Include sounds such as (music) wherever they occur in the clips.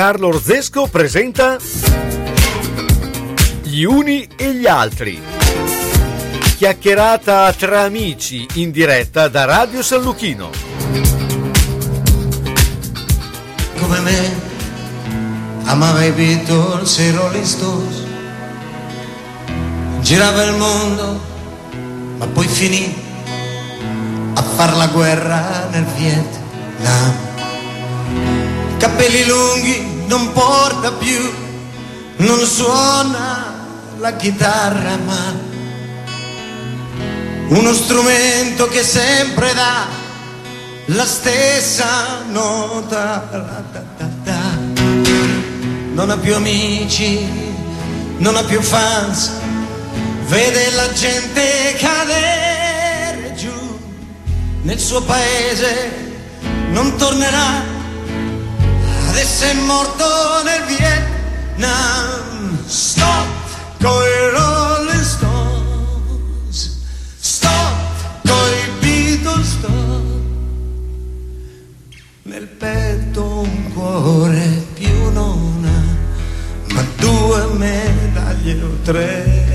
Carlo Orzesco presenta Gli uni e gli altri. Chiacchierata tra amici in diretta da Radio San Luchino. Come me amava i Beatles e i Rolling Stones. Girava il mondo, ma poi finì a far la guerra nel Vietnam. Capelli lunghi, non porta più, non suona la chitarra, ma uno strumento che sempre dà la stessa nota. Non ha più amici, non ha più fans, vede la gente cadere giù. Nel suo paese, non tornerà adesso è morto nel Vietnam. Stop coi Rolling Stones, stop coi Beatles, stop. Nel petto un cuore più non ha, ma due medaglie o tre.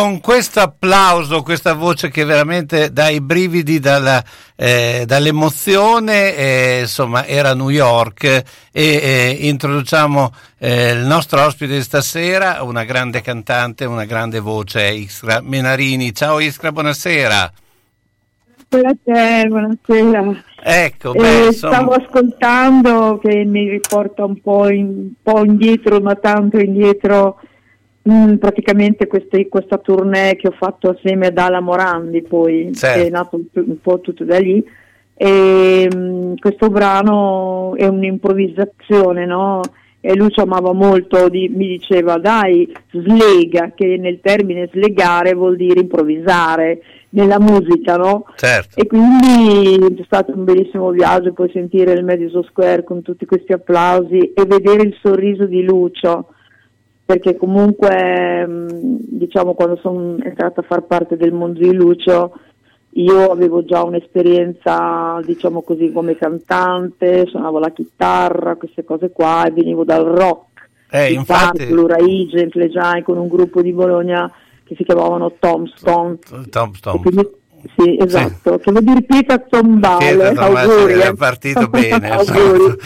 Con questo applauso, questa voce che veramente dà i brividi dalla, eh, dall'emozione, eh, insomma, era New York e eh, introduciamo eh, il nostro ospite di stasera, una grande cantante, una grande voce, Iskra Menarini. Ciao Iskra, buonasera. Buonasera, buonasera. Ecco, Eh, beh, insomma, stavo ascoltando che mi riporta un po', in- un po' indietro, ma tanto indietro, mh, praticamente queste- questa tournée che ho fatto assieme ad Ala Morandi, poi Certo. che è nato un, po' tutto da lì. E, mh, questo brano è un'improvvisazione, no? E Lucio amava molto, di- mi diceva dai, slega, che nel termine slegare vuol dire improvvisare nella musica, no? certo. E quindi è stato un bellissimo viaggio, poi sentire il Madison Square con tutti questi applausi e vedere il sorriso di Lucio, perché comunque mh, diciamo quando sono entrata a far parte del mondo di Lucio io avevo già un'esperienza diciamo così come cantante, suonavo la chitarra, queste cose qua e venivo dal rock, Eh, infatti, punk, l'Ura Agent, le Giant con un gruppo di Bologna che si chiamavano Tombstone. Tom, E Tom, quindi Sì, esatto, sì. che vuol dire pietra tombale. Auguri. È partito (laughs) bene, esatto.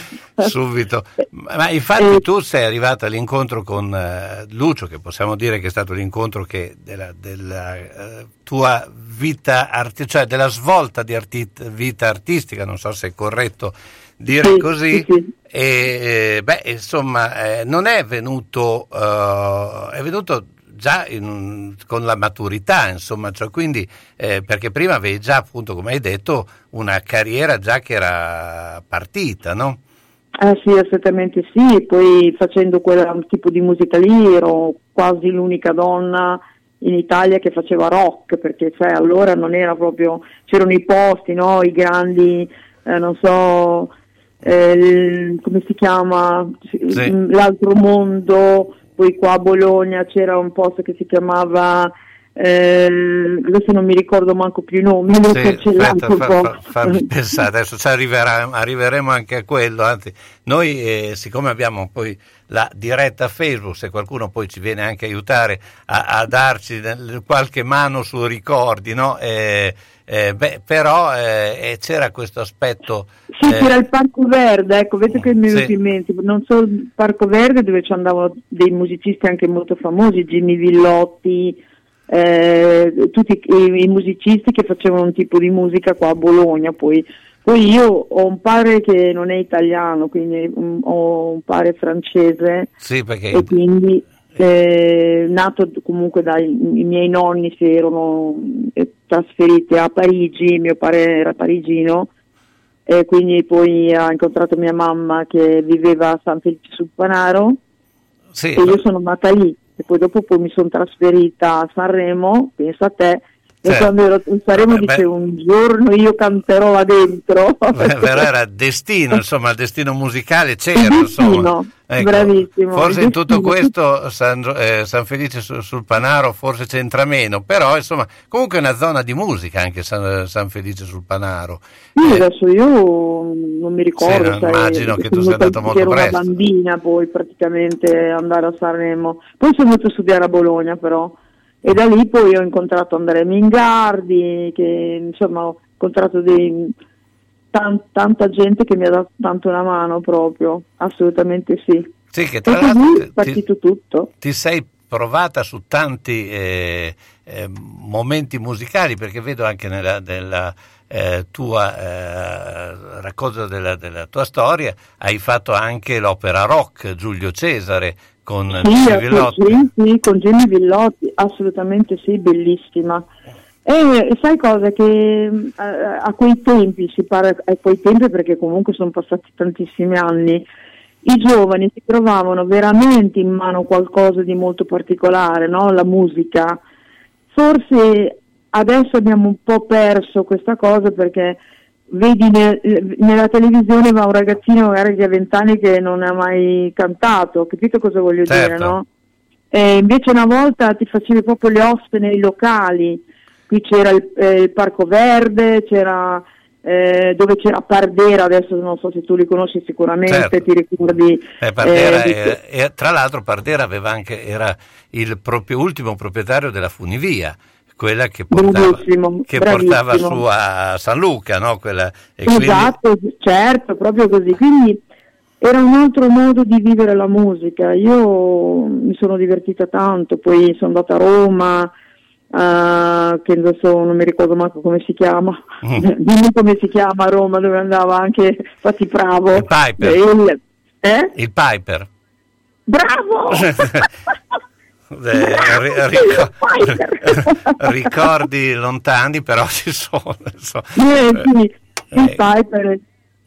subito. Ma infatti eh, tu sei arrivata all'incontro con uh, Lucio, che possiamo dire che è stato l'incontro che della, della uh, tua vita artistica, cioè della svolta di arti- vita artistica, non so se è corretto dire sì, così. Sì, e, eh, beh, insomma, eh, non è venuto, uh, è venuto già in, con la maturità, insomma, cioè quindi, eh, perché prima avevi già, appunto, come hai detto, una carriera già che era partita, no? Eh sì, assolutamente sì, poi facendo quel tipo di musica lì ero quasi l'unica donna in Italia che faceva rock, perché cioè, allora non era proprio, c'erano i posti, no? i grandi, eh, non so, eh, come si chiama, sì. l'altro mondo, poi qua a Bologna c'era un posto che si chiamava eh, adesso non mi ricordo manco più i nomi, sì, aspetta, fa, fa, (laughs) pensare, adesso arriveremo anche a quello, anzi noi eh, siccome abbiamo poi la diretta Facebook, se qualcuno poi ci viene anche a aiutare a, a darci qualche mano su ricordi, no? Eh, eh, beh, però eh, c'era questo aspetto. Sì, eh, c'era il Parco Verde, ecco, vedete che mi è venuto sì. in mente, non solo il Parco Verde dove ci andavano dei musicisti anche molto famosi, Jimmy Villotti, eh, tutti i, i, musicisti che facevano un tipo di musica qua a Bologna, poi, poi io ho un padre che non è italiano, quindi um, ho un padre francese sì, perché... e quindi eh, nato comunque dai miei nonni si erano eh, trasferiti a Parigi, mio padre era parigino e quindi poi ha incontrato mia mamma che viveva a San Felice sul Panaro. Sì, e io sono nata lì e poi dopo poi mi sono trasferita a Sanremo, pensa a te, e certo. quando ero in Sanremo dice un giorno io canterò là dentro. Beh, (laughs) però era destino, insomma, il destino musicale c'era, insomma. Ecco, Bravissimo. Forse in tutto questo San, eh, San Felice sul, sul, Panaro forse c'entra meno, però insomma comunque è una zona di musica anche San, San Felice sul Panaro. Io eh, adesso io non mi ricordo. Sì, sai, immagino che tu sia andato molto presto. Ero una bambina poi praticamente andare a Sanremo. Poi sono venuto a studiare a Bologna però e da lì poi ho incontrato Andrea Mingardi, che insomma ho incontrato dei tan- tanta gente che mi ha dato tanto una mano proprio, assolutamente sì. Sì, che tra l'altro è partito ti, tutto. Ti sei provata su tanti eh, eh, momenti musicali, perché vedo anche nella, nella eh, tua eh, racconto della, della, tua storia, hai fatto anche l'opera rock Giulio Cesare con sì, Jimmy Villotti. Sì, sì, con Jimmy Villotti, assolutamente sì, bellissima. E sai cosa? Che uh, a quei tempi, si parla a quei tempi perché comunque sono passati tantissimi anni, i giovani si trovavano veramente in mano qualcosa di molto particolare, no? la musica. Forse adesso abbiamo un po' perso questa cosa perché vedi ne, nella televisione va un ragazzino magari che ha vent'anni che non ha mai cantato, capito cosa voglio certo. dire, no? E invece una volta ti facevi proprio le oste nei locali qui c'era il, eh, il Parco Verde, c'era eh, dove c'era Pardera, adesso non so se tu li conosci sicuramente, certo. ti ricordi. Eh, Pardera eh, è, tra l'altro Pardera aveva anche, era il proprio ultimo proprietario della funivia quella che portava, che portava su a San Luca, no? Quella, esatto, quindi... certo, proprio così. Quindi era un altro modo di vivere la musica. Io mi sono divertita tanto, poi sono andata a Roma, Uh, che adesso non mi ricordo manco come si chiama, mm. (laughs) dimmi come si chiama a Roma dove andava anche Fatti Bravo. Il Piper. Il, eh? il Piper. Bravo! (laughs) eh, (laughs) ricor- (laughs) ricordi lontani però ci sono. So. Eh, sì, il eh, Piper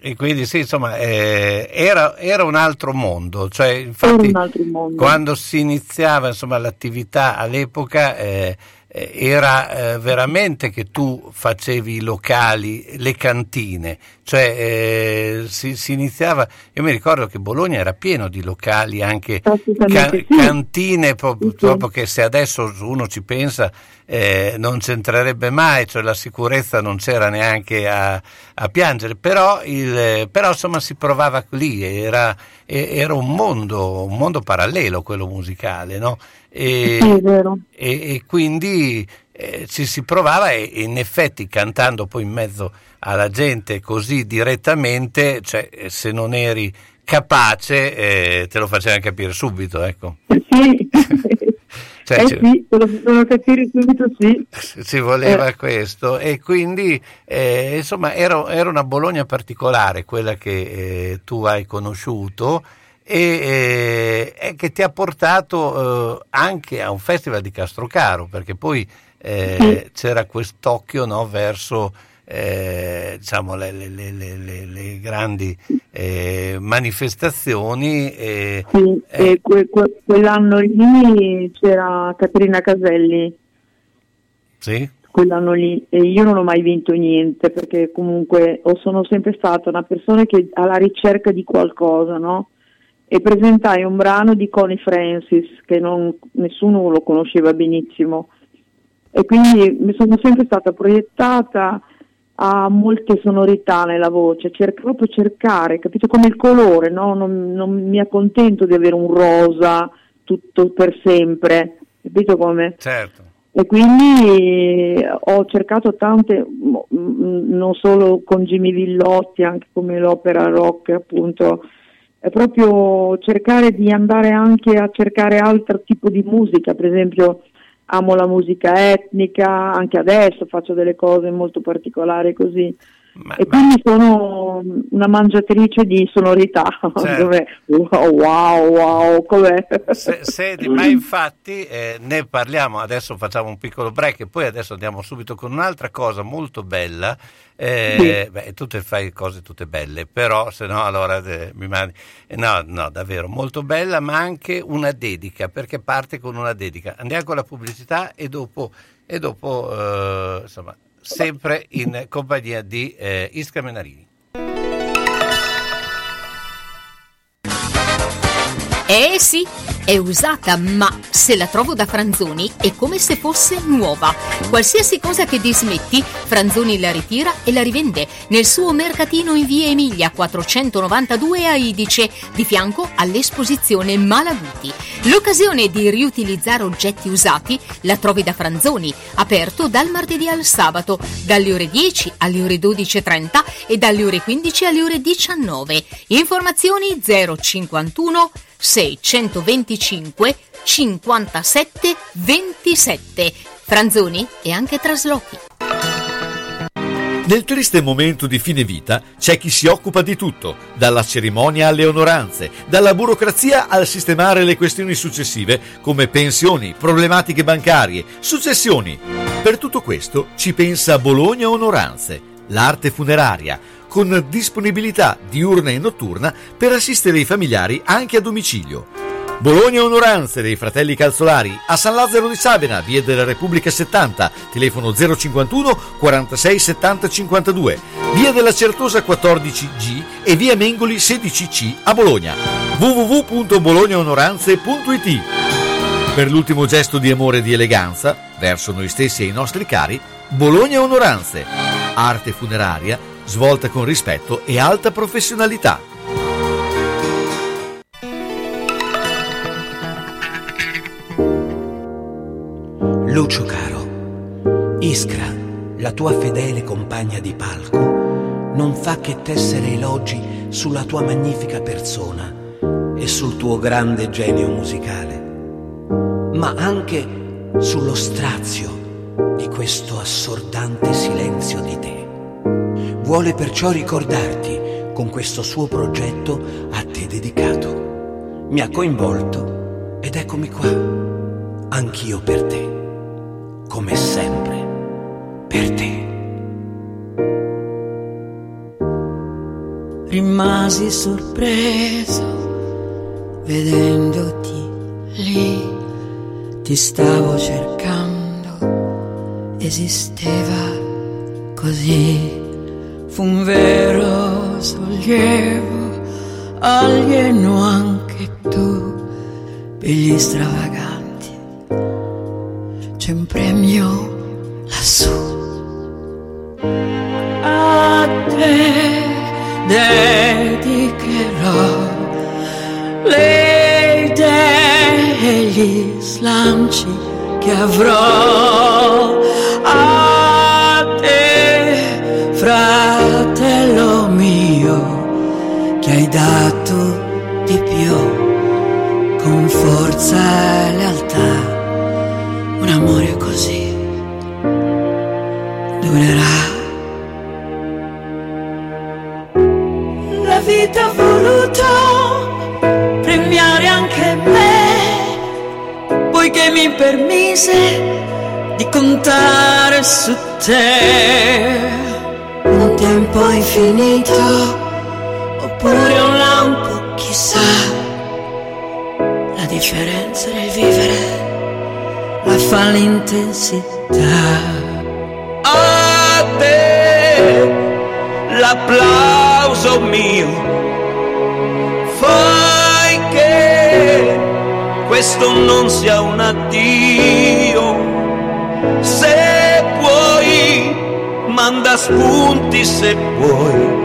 e quindi sì, insomma, eh, era, era, un altro mondo, cioè, infatti, mondo. quando si iniziava insomma, l'attività all'epoca eh, eh, era eh, veramente che tu facevi i locali, le cantine, cioè eh, si, si, iniziava, io mi ricordo che Bologna era pieno di locali, anche ca- sì. cantine, proprio, sì, proprio che se adesso uno ci pensa eh, non c'entrerebbe mai, cioè la sicurezza non c'era neanche a, a piangere, però, il, però, insomma si provava lì, era, era un, mondo, un mondo parallelo quello musicale, no? E, sì, e, e, quindi eh, ci si provava e in effetti cantando poi in mezzo alla gente così direttamente, cioè, eh, se non eri capace eh, te lo facevano capire subito, ecco. Sì. (laughs) Cioè, eh sì, te lo capire subito sì. (laughs) Si voleva eh. questo e quindi eh, insomma era, era, una Bologna particolare quella che eh, tu hai conosciuto e, e che ti ha portato eh, anche a un festival di Castrocaro perché poi sì. c'era quest'occhio no, verso eh, diciamo, le, le, le, le, grandi eh, manifestazioni. Eh, sì, eh, que, que, quell'anno lì c'era Caterina Caselli. Sì. Quell'anno lì e io non ho mai vinto niente perché comunque sono sempre stata una persona che alla ricerca di qualcosa, no? E presentai un brano di Connie Francis che non, nessuno lo conosceva benissimo e quindi mi sono sempre stata proiettata ha molte sonorità nella voce, cerco proprio cercare, capito come il colore, no? non, non, mi accontento di avere un rosa tutto per sempre, capito come? Certo. E quindi ho cercato tante, non solo con Jimmy Villotti, anche come l'opera rock appunto, è proprio cercare di andare anche a cercare altro tipo di musica, per esempio amo la musica etnica, anche adesso faccio delle cose molto particolari così. Ma, e quindi ma... sono una mangiatrice di sonorità. (laughs) Certo. wow, wow, wow, com'è? Se, sedi, ma infatti eh, ne parliamo, adesso facciamo un piccolo break e poi adesso andiamo subito con un'altra cosa molto bella. Eh, sì. beh, tu fai cose tutte belle, però se no allora eh, mi mandi... Eh, no, no, davvero, molto bella, ma anche una dedica, perché parte con una dedica. Andiamo con la pubblicità e dopo, e dopo eh, insomma, sempre in compagnia di eh, Isca Menarini. Eh sì, è usata, ma se la trovo da Franzoni è come se fosse nuova. Qualsiasi cosa che dismetti, Franzoni la ritira e la rivende nel suo mercatino in via Emilia 492 a Idice, di fianco all'esposizione Malaguti. L'occasione di riutilizzare oggetti usati la trovi da Franzoni, aperto dal martedì al sabato, dalle ore 10 alle ore 12.30 e dalle ore 15 alle ore 19. Informazioni 051 625 57 27. Franzoni e anche traslochi. Nel triste momento di fine vita c'è chi si occupa di tutto, dalla cerimonia alle onoranze, dalla burocrazia al sistemare le questioni successive come pensioni, problematiche bancarie, successioni. Per tutto questo ci pensa Bologna Onoranze, l'arte funeraria, con disponibilità diurna e notturna per assistere i familiari anche a domicilio. Bologna Onoranze dei fratelli Calzolari a San Lazzaro di Sabena, via della Repubblica 70, telefono 051 46 70 52, via della Certosa 14G e via Mengoli 16C a Bologna. www.bolognaonoranze.it Per l'ultimo gesto di amore e di eleganza verso noi stessi e i nostri cari, Bologna Onoranze, arte funeraria svolta con rispetto e alta professionalità. Lucio caro, Iskra, la tua fedele compagna di palco, non fa che tessere elogi sulla tua magnifica persona e sul tuo grande genio musicale, ma anche sullo strazio di questo assordante silenzio di te. Vuole perciò ricordarti con questo suo progetto a te dedicato. Mi ha coinvolto ed eccomi qua, anch'io per te, come sempre, per te. Rimasi sorpreso vedendoti lì, ti stavo cercando, esisteva così fu un vero sollievo, alieno anche tu, per gli stravaganti. C'è un premio lassù. A te dedicherò le idee e gli slanci che avrò hai dato di più, con forza e lealtà. Un amore così durerà. La vita ha voluto premiare anche me, poiché mi permise di contare su te. Un tempo infinito, oppure un lampo, chissà. La differenza nel vivere la fa l'intensità. A te l'applauso mio, fai che questo non sia un addio. Se puoi, manda spunti se vuoi,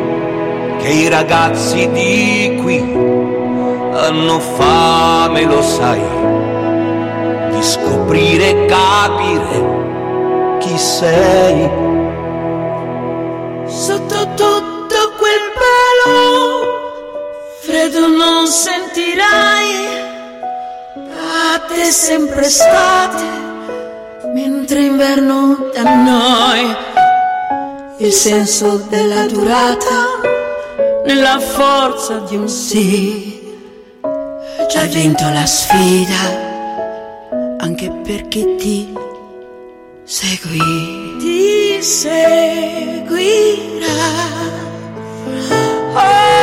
che i ragazzi di qui hanno fame, lo sai, di scoprire e capire chi sei. Sotto tutto quel pelo freddo non sentirai. A sempre estate, mentre inverno da noi. Il senso della durata nella forza di un sì. Già vinto la sfida anche per chi ti seguì. Ti seguirà. Il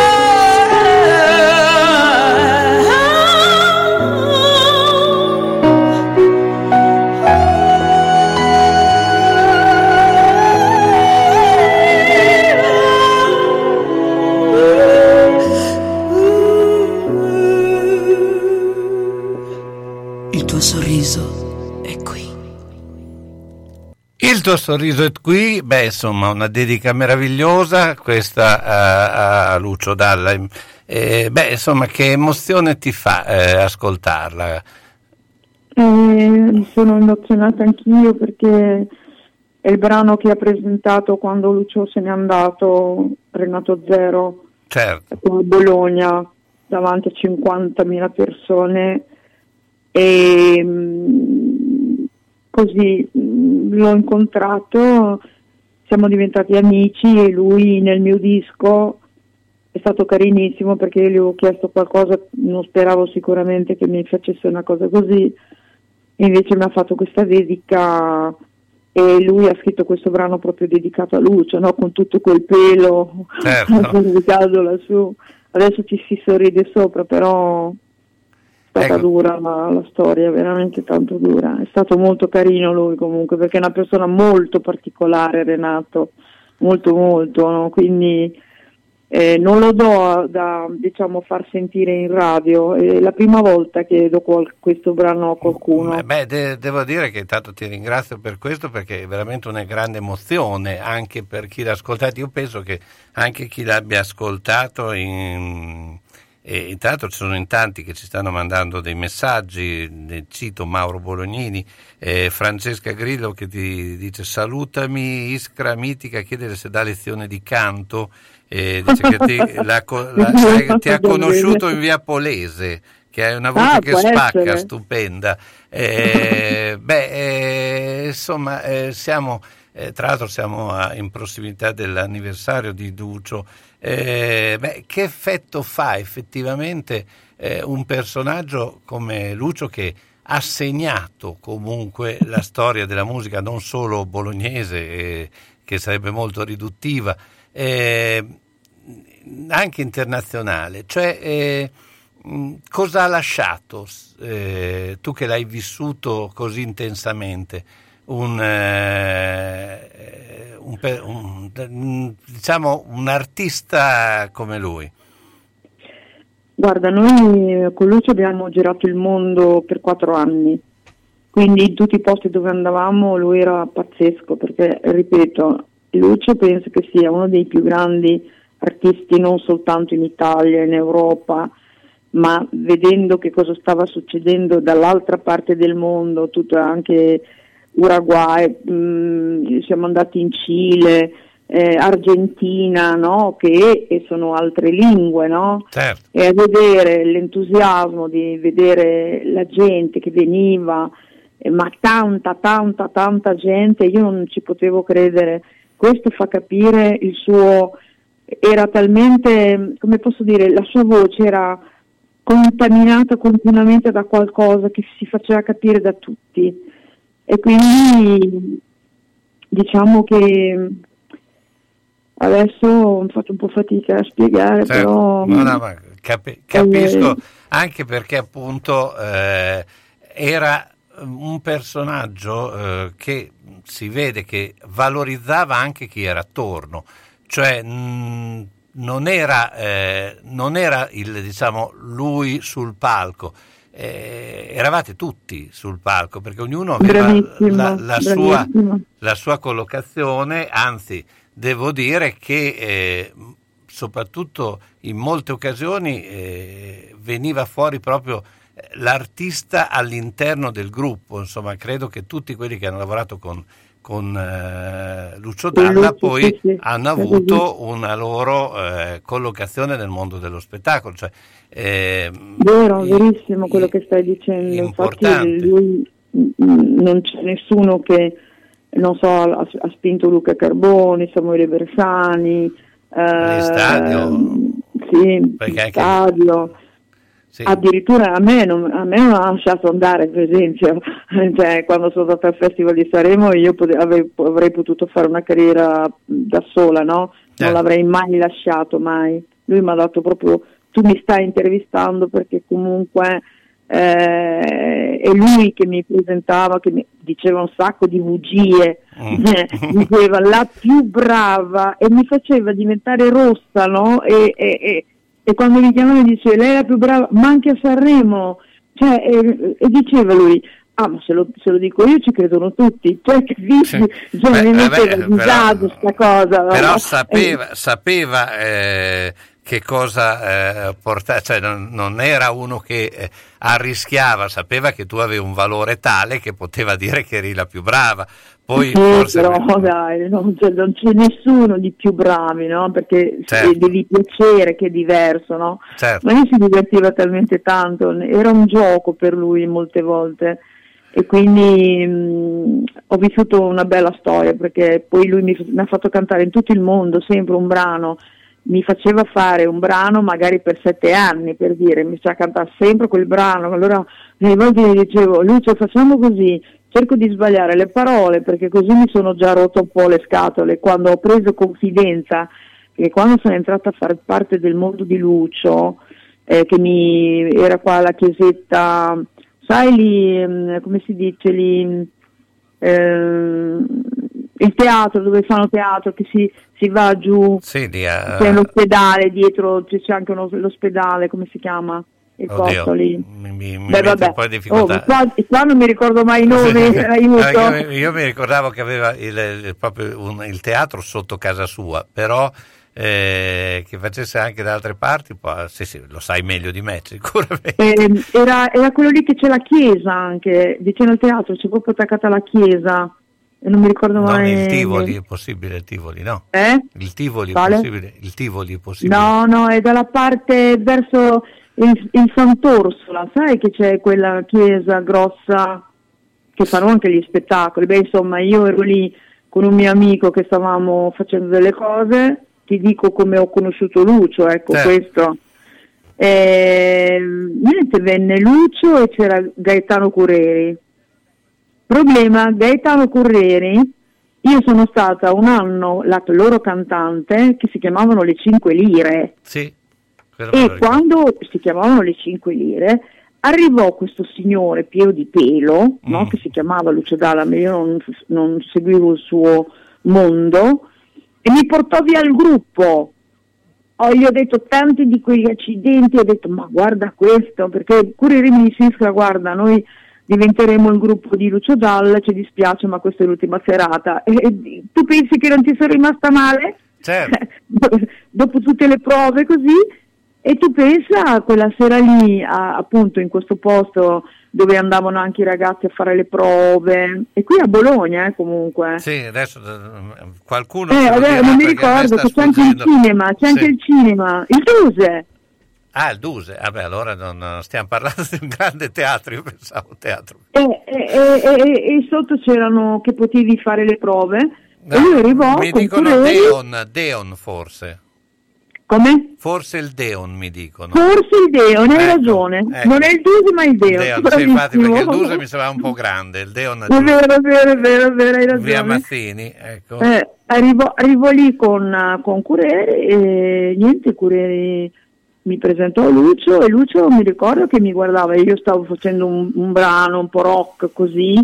Tuo sorriso è qui, beh insomma una dedica meravigliosa questa a, a Lucio Dalla, Eh, beh insomma che emozione ti fa eh, ascoltarla? Eh, sono emozionata anch'io perché è il brano che ha presentato quando Lucio se n'è andato, Renato Zero, Certo, a Bologna, davanti a 50.000 persone. E mm, così mm, l'ho incontrato, siamo diventati amici e lui nel mio disco è stato carinissimo perché io gli avevo chiesto qualcosa, non speravo sicuramente che mi facesse una cosa così, invece mi ha fatto questa dedica e lui ha scritto questo brano proprio dedicato a Lucio, no? con tutto quel pelo (laughs) Certo. dedicato lassù. Adesso ci si sorride sopra, però stata Ecco. dura la, la storia, veramente tanto dura. È stato molto carino lui comunque, perché è una persona molto particolare Renato, molto molto, no? quindi eh, non lo do da diciamo far sentire in radio, è la prima volta che do qual- questo brano a qualcuno. Beh, beh, de- devo dire che intanto ti ringrazio per questo perché è veramente una grande emozione anche per chi l'ha ascoltato. Io penso che anche chi l'abbia ascoltato in... E intanto ci sono in tanti che ci stanno mandando dei messaggi, cito Mauro Bolognini, eh, Francesca Grillo che ti dice salutami Iskra Mitica, chiedere se dà lezione di canto, eh, dice che ti, (laughs) la la- cioè, ti ha conosciuto in via Polese, che è una voce Ah, che spacca, essere. stupenda. Eh, beh, eh, insomma, eh, siamo, eh, tra l'altro siamo a- in prossimità dell'anniversario di Ducio. Eh, beh, che effetto fa effettivamente eh, un personaggio come Lucio che ha segnato comunque la storia della musica non solo bolognese, eh, che sarebbe molto riduttiva, eh, anche internazionale. Cioè, eh, cosa ha lasciato, eh, tu che l'hai vissuto così intensamente, un, eh, un un- diciamo, un artista come lui? Guarda, noi con Lucio abbiamo girato il mondo per quattro anni, quindi in tutti i posti dove andavamo lui era pazzesco perché, ripeto, Lucio penso che sia uno dei più grandi artisti non soltanto in Italia, in Europa, ma vedendo che cosa stava succedendo dall'altra parte del mondo, tutto anche Uruguay, mh, siamo andati in Cile, eh, argentina, no? che sono altre lingue, no? Certo. e a vedere l'entusiasmo di vedere la gente che veniva, eh, ma tanta, tanta, tanta gente, io non ci potevo credere. Questo fa capire il suo, era talmente, come posso dire, la sua voce era contaminata continuamente da qualcosa che si faceva capire da tutti. E quindi diciamo che adesso ho fatto un po' fatica a spiegare, Certo. però... No, no, ma capi- capisco anche perché appunto eh, era un personaggio eh, che si vede che valorizzava anche chi era attorno, cioè mh, non era, eh, non era il, diciamo, lui sul palco. Eh, eravate tutti sul palco perché ognuno aveva la, la sua, la sua collocazione, anzi devo dire che eh, soprattutto in molte occasioni eh, veniva fuori proprio eh, l'artista all'interno del gruppo, insomma credo che tutti quelli che hanno lavorato con, con eh, Lucio Dalla poi sì, sì, hanno avuto una loro eh, collocazione nel mondo dello spettacolo. Cioè, eh, Vero, i- verissimo quello i- che stai dicendo. Infatti lui mm, non c'è nessuno che non so, ha, ha spinto Luca Carboni, Samuele Bersani, eh, stadio. sì, Perché in anche- stadio. Sì. Addirittura a me, non, a me non ha lasciato andare, per esempio, (laughs) Cioè, quando sono stata al Festival di Sanremo io pote- avrei, avrei potuto fare una carriera da sola, no? Non Certo. l'avrei mai lasciato, mai. Lui mi ha dato proprio, tu mi stai intervistando perché comunque eh, è lui che mi presentava, che mi diceva un sacco di bugie, Mm. (laughs) diceva la più brava e mi faceva diventare rossa, no? E, e- e- e quando mi chiamava mi diceva lei è la più brava, ma anche a Sanremo, cioè, e, e diceva lui, ah ma se lo, se lo dico io ci credono tutti, cioè capisci? Cioè, Beh, mi vabbè, metteva a disagio sta cosa. no? Però Eh, sapeva, sapeva eh, che cosa eh, portare, cioè non, non era uno che eh, arrischiava, sapeva che tu avevi un valore tale che poteva dire che eri la più brava. Poi Sì, forse però (laughs) dai, non c'è, non c'è nessuno di più bravi, no? Perché Certo. devi piacere che è diverso, no? certo, Ma lui si divertiva talmente tanto, era un gioco per lui molte volte e quindi mh, ho vissuto una bella storia perché poi lui mi, mi ha fatto cantare in tutto il mondo sempre un brano, mi faceva fare un brano magari per sette anni per dire, mi faceva cantare sempre quel brano, allora delle volte gli dicevo Lucio facciamo così, cerco di sbagliare le parole perché così mi sono già rotto un po' le scatole. Quando ho preso confidenza che quando sono entrata a far parte del mondo di Lucio, eh, che mi era qua alla chiesetta, sai lì, mm, come si dice lì, ehm, il teatro dove fanno teatro, che si, si va giù, sì, di, eh, c'è l'ospedale dietro, c'è anche uno- l'ospedale, come si chiama? Il oddio, posto lì. mi, mi, Beh, vabbè. un Oh, difficoltà. qua, qua non mi ricordo mai i nomi, io, io mi ricordavo che aveva il, il- proprio un- il teatro sotto casa sua, però eh, che facesse anche da altre parti, poi, sì, sì, lo sai meglio di me (laughs) sicuramente. Eh, era, era quello lì che c'è la chiesa anche, vicino al teatro, c'è proprio attaccata la chiesa. Non mi ricordo Non mai. il Tivoli è possibile, il Tivoli no. Eh? Il Tivoli è Quale? possibile, il Tivoli è possibile. No, no, è dalla parte verso il, il Sant'Orsola, sai che c'è quella chiesa grossa che fanno anche gli spettacoli. Beh, insomma, io ero lì con un mio amico che stavamo facendo delle cose, ti dico come ho conosciuto Lucio, ecco Certo. questo. E, niente, venne Lucio e c'era Gaetano Curreri. Problema, Gaetano Curreri, io sono stata un anno la loro cantante che si chiamavano Le Cinque Lire Sì, e quando si chiamavano Le Cinque Lire arrivò questo signore pieno di pelo, no, Mm. che si chiamava Lucio Dalla, io non, non seguivo il suo mondo, e mi portò via il gruppo. Oh, gli ho detto tanti di quegli accidenti, ho detto ma guarda questo, perché Curriere mi disse "Iskra, guarda noi diventeremo il gruppo di Lucio Dalla, ci dispiace ma questa è l'ultima serata. E, tu pensi che non ti sono rimasta male? Certo. (laughs) Dopo tutte le prove così, E tu pensa quella sera lì, a, appunto in questo posto dove andavano anche i ragazzi a fare le prove, e qui a Bologna eh, comunque. Sì, adesso eh, qualcuno... Eh, vabbè, non mi a ricordo che c'è anche il cinema, c'è anche Sì. il cinema, il Duse. Ah, il Duse. Vabbè, allora non, non stiamo parlando di un grande teatro, io pensavo teatro. E, e- e- e- sotto c'erano che potevi fare le prove e lui arrivò mi con dicono Deon, Deon forse. come? Forse il Deon mi dicono. Forse il Deon, hai Ecco, ragione. ecco. Non è il Duse ma il Deon. Deon, sì, infatti perché il. Duse mi sembrava un po' grande, il Deon È vero, è vero, è vero, è vero, hai ragione. via Mazzini, ecco. Eh, arrivò, arrivò lì con, con Cureri e niente, Cureri mi presentò Lucio e Lucio mi ricordo che mi guardava io stavo facendo un, un brano un po' rock così.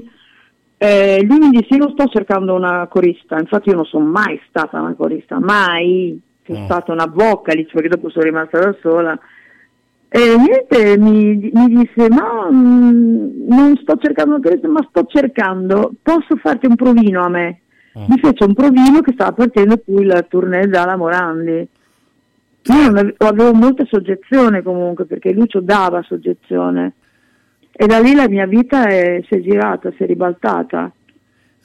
Eh, lui mi disse: Io non sto cercando una corista, infatti io non sono mai stata una corista, mai. C'è Mm. stata una vocalist perché dopo sono rimasta da sola. E niente, mi, mi disse: Ma mm, non sto cercando una corista, ma sto cercando, posso farti un provino a me? Mm. Mi fece un provino che stava partendo poi il tournée dalla Morandi. Io non ave- avevo molta soggezione comunque perché Lucio dava soggezione e da lì la mia vita è- si è girata, si è ribaltata.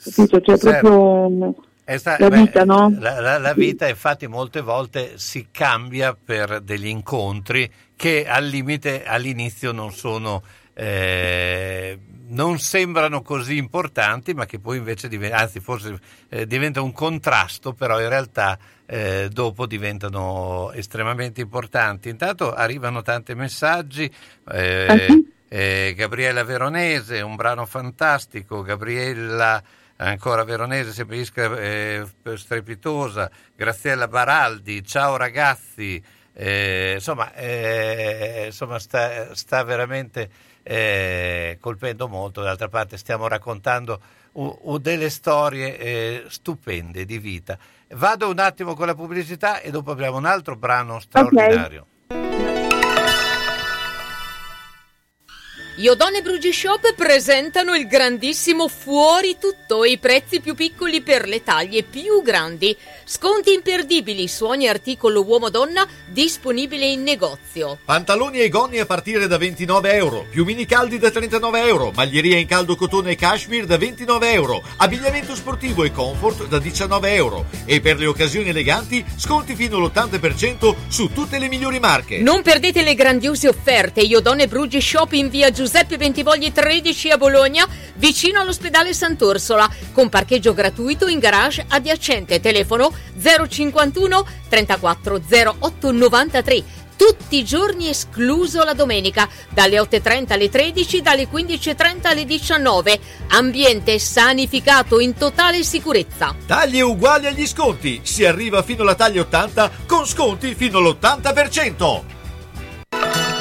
Capito? Cioè Certo. proprio sta- la beh, vita, no? La, la- la vita infatti molte volte si cambia per degli incontri che al limite all'inizio non sono eh, non sembrano così importanti ma che poi invece diven- anzi forse eh, diventa un contrasto però in realtà eh, dopo diventano estremamente importanti. Intanto arrivano tanti messaggi eh, Ah, eh, Gabriella Veronese, un brano fantastico, Gabriella ancora Veronese, sempre Ischra eh, strepitosa, Graziella Baraldi, ciao ragazzi, eh, insomma, insomma sta, sta veramente eh, colpendo molto, d'altra parte stiamo raccontando u- u- delle storie eh, stupende di vita. Vado un attimo con la pubblicità e dopo abbiamo un altro brano straordinario. Iodone Brugi Shop presentano il grandissimo Fuori Tutto, i prezzi più piccoli per le taglie più grandi. Sconti imperdibili su ogni articolo uomo-donna disponibile in negozio. Pantaloni e gonni a partire da 29 euro, piumini caldi da 39 euro, maglieria in caldo cotone e cashmere da 29 euro, abbigliamento sportivo e comfort da 19 euro e per le occasioni eleganti sconti fino all'80% su tutte le migliori marche. Non perdete le grandiose offerte Iodone Brugi Shop in via Giuseppe Bentivogli 13 a Bologna, vicino all'ospedale Sant'Orsola, con parcheggio gratuito in garage adiacente. Telefono 051 34 08 93. Tutti i giorni escluso la domenica, dalle 8.30 alle 13, dalle 15.30 alle 19. Ambiente sanificato in totale sicurezza. Taglie uguali agli sconti, si arriva fino alla taglia 80 con sconti fino all'80%.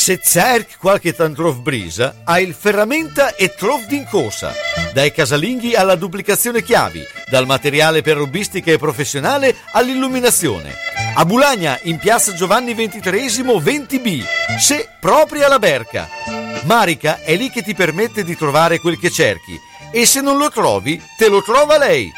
Se cerchi qualche tantrof brisa, hai il ferramenta e trof d'incorsa. Dai casalinghi alla duplicazione chiavi, dal materiale per robbistica e professionale all'illuminazione. A Bulagna, in piazza Giovanni XXIII 20B, se proprio alla Berca. Marica è lì che ti permette di trovare quel che cerchi e se non lo trovi, te lo trova lei.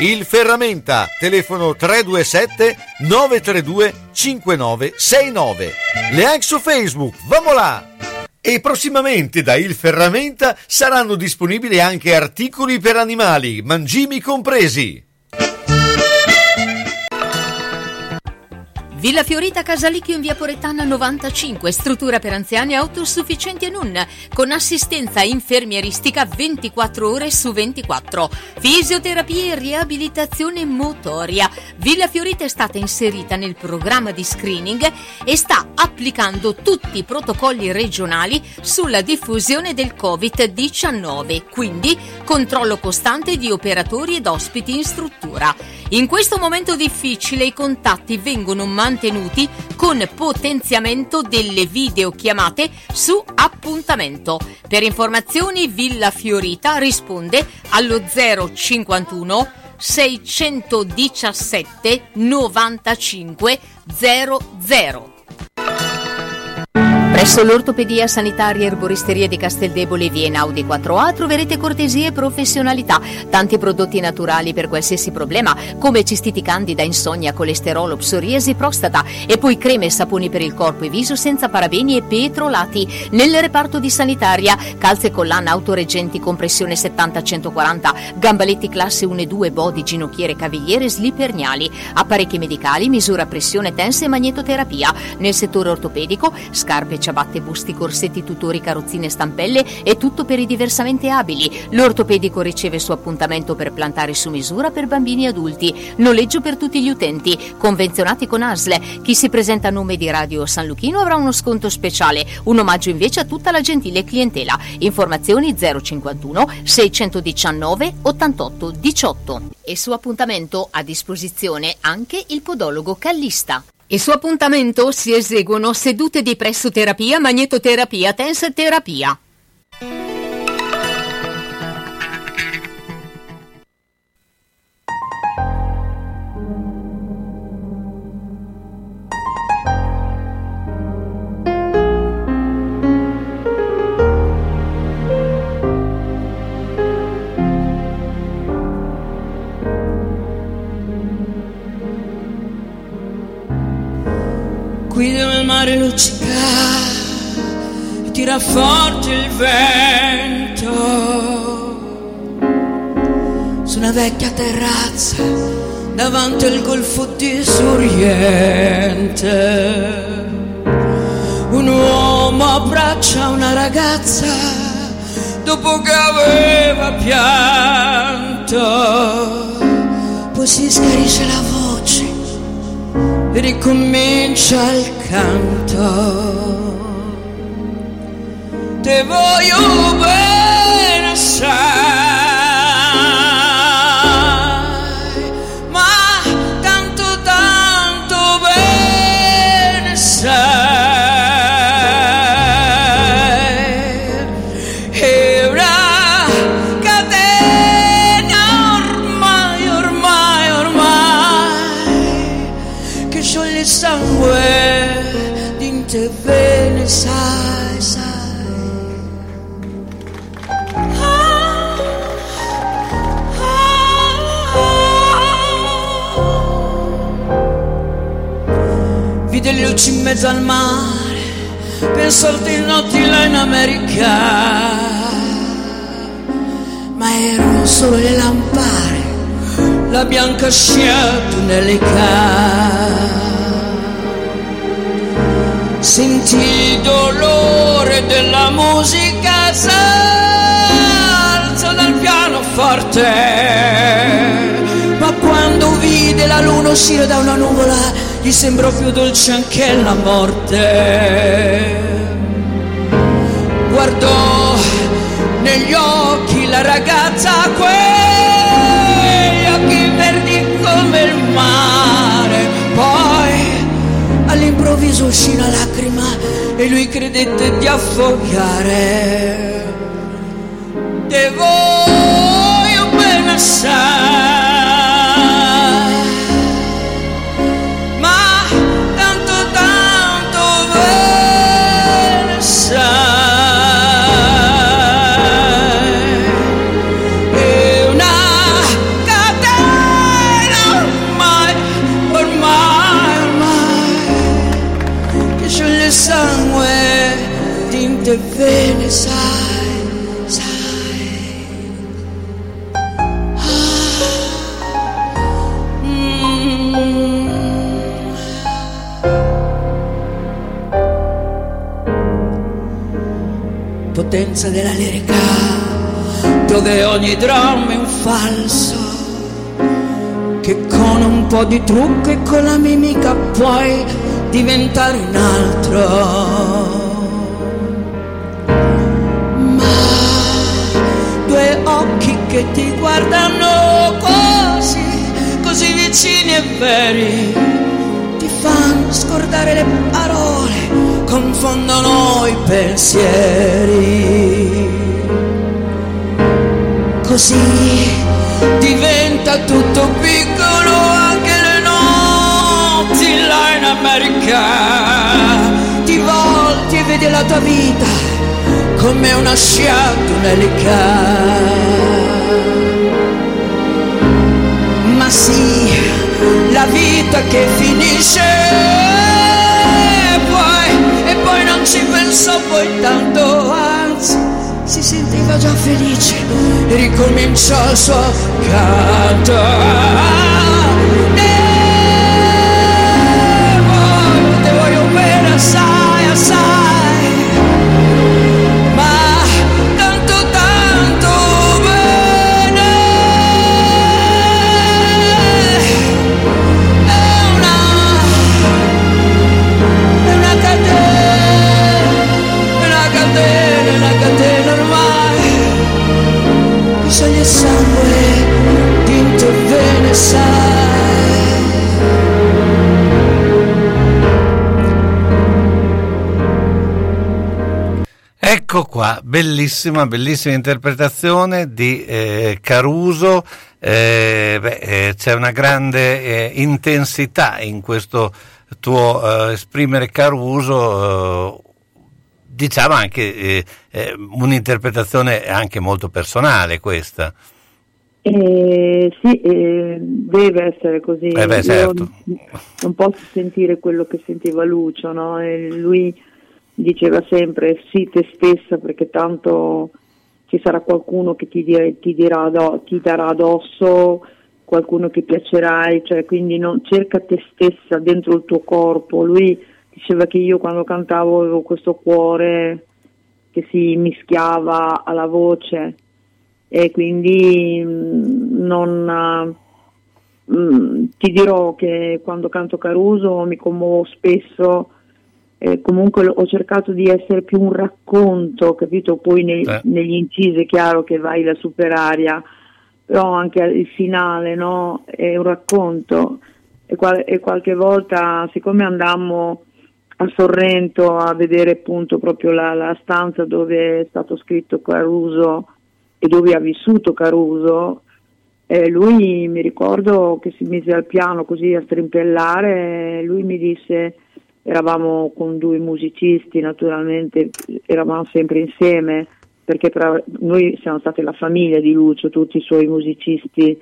Il Ferramenta, telefono 327 932 5969. Le anche su Facebook, vamo là! E prossimamente da Il Ferramenta saranno disponibili anche articoli per animali, mangimi compresi. Villa Fiorita Casalicchio in via Poretana 95, struttura per anziani autosufficienti e non, con assistenza infermieristica 24 ore su 24, fisioterapia e riabilitazione motoria. Villa Fiorita è stata inserita nel programma di screening e sta applicando tutti i protocolli regionali sulla diffusione del Covid-19, quindi controllo costante di operatori ed ospiti in struttura. In questo momento difficile i contatti vengono mantenuti con potenziamento delle videochiamate su appuntamento. Per informazioni Villa Fiorita risponde allo 051 617 95 00. Presso l'ortopedia sanitaria erboristeria di Casteldebole Viena Audi 4A troverete cortesie e professionalità, tanti prodotti naturali per qualsiasi problema, come cistiti candida, insonnia, colesterolo, psoriasi, prostata e poi creme e saponi per il corpo e viso senza parabeni e petrolati. Nel reparto di sanitaria, calze collana autoreggenti, compressione 70-140, gambaletti classe 1 e 2, body, ginocchiere, cavigliere, slip erniali, apparecchi medicali, misura pressione tense e magnetoterapia. Nel settore ortopedico, scarpe, ciabatte, busti, corsetti, tutori, carrozzine, stampelle e tutto per i diversamente abili. L'ortopedico riceve su appuntamento per plantare su misura per bambini e adulti. Noleggio per tutti gli utenti, convenzionati con ASLE. Chi si presenta a nome di Radio San Luchino avrà uno sconto speciale, un omaggio invece a tutta la gentile clientela. Informazioni 051 619 88 18. E su appuntamento a disposizione anche il podologo Callista. E su appuntamento si eseguono sedute di pressoterapia, magnetoterapia, tense mare luccica e tira forte il vento. Su una vecchia terrazza davanti al golfo di Soriente un uomo abbraccia una ragazza dopo che aveva pianto. Poi si schiarisce la voce ricomincia il canto. Te voglio bene assai, mezzo al mare, penso al notti là in America, ma erano solo le lampare la bianca scia tunelica. Sentì il dolore della musica salza dal pianoforte, ma quando vide la luna uscire da una nuvola gli sembrò più dolce anche la morte. Guardò negli occhi la ragazza quegli occhi verdi come il mare poi all'improvviso uscì una lacrima e lui credette di affogare te voglio bene assai dove ogni dramma è un falso, che con un po' di trucco e con la mimica puoi diventare un altro. Ma due occhi che ti guardano così, così vicini e veri, ti fanno scordare le parole, confondono i pensieri. Così diventa tutto piccolo anche le notti là in America. Ti volti e vedi la tua vita come una sciabola Ma sì, la vita che finisce e poi, non ci pensò poi tanto, anzi si sentiva già felice ricominciò il suo canto. Sangue tinto bene, sai. Ecco qua, bellissima, bellissima interpretazione di eh, Caruso. Eh, beh, eh, c'è una grande eh, intensità in questo tuo eh, esprimere Caruso, eh, diciamo anche un'interpretazione anche molto personale questa. sì, deve essere così. beh, certo. non posso sentire quello che sentiva Lucio, no? lui diceva sempre sì te stessa perché tanto ci sarà qualcuno che ti, dire, ti, dirà, ti darà addosso, qualcuno che piacerai, cioè quindi non, cerca te stessa dentro il tuo corpo. Lui diceva che io quando cantavo avevo questo cuore che si mischiava alla voce e quindi mm, non, mm, ti dirò che quando canto Caruso mi commuovo spesso eh, comunque ho cercato di essere più un racconto, capito? Poi nei, eh. negli incisi è chiaro che vai la superaria, però anche il finale no? è un racconto e, qual- e qualche volta, siccome andammo a Sorrento a vedere appunto proprio la, la stanza dove è stato scritto Caruso e dove ha vissuto Caruso, eh, lui mi ricordo che si mise al piano così a strimpellare, lui mi disse eravamo con due musicisti, naturalmente eravamo sempre insieme, perché tra, noi siamo stati la famiglia di Lucio, tutti i suoi musicisti,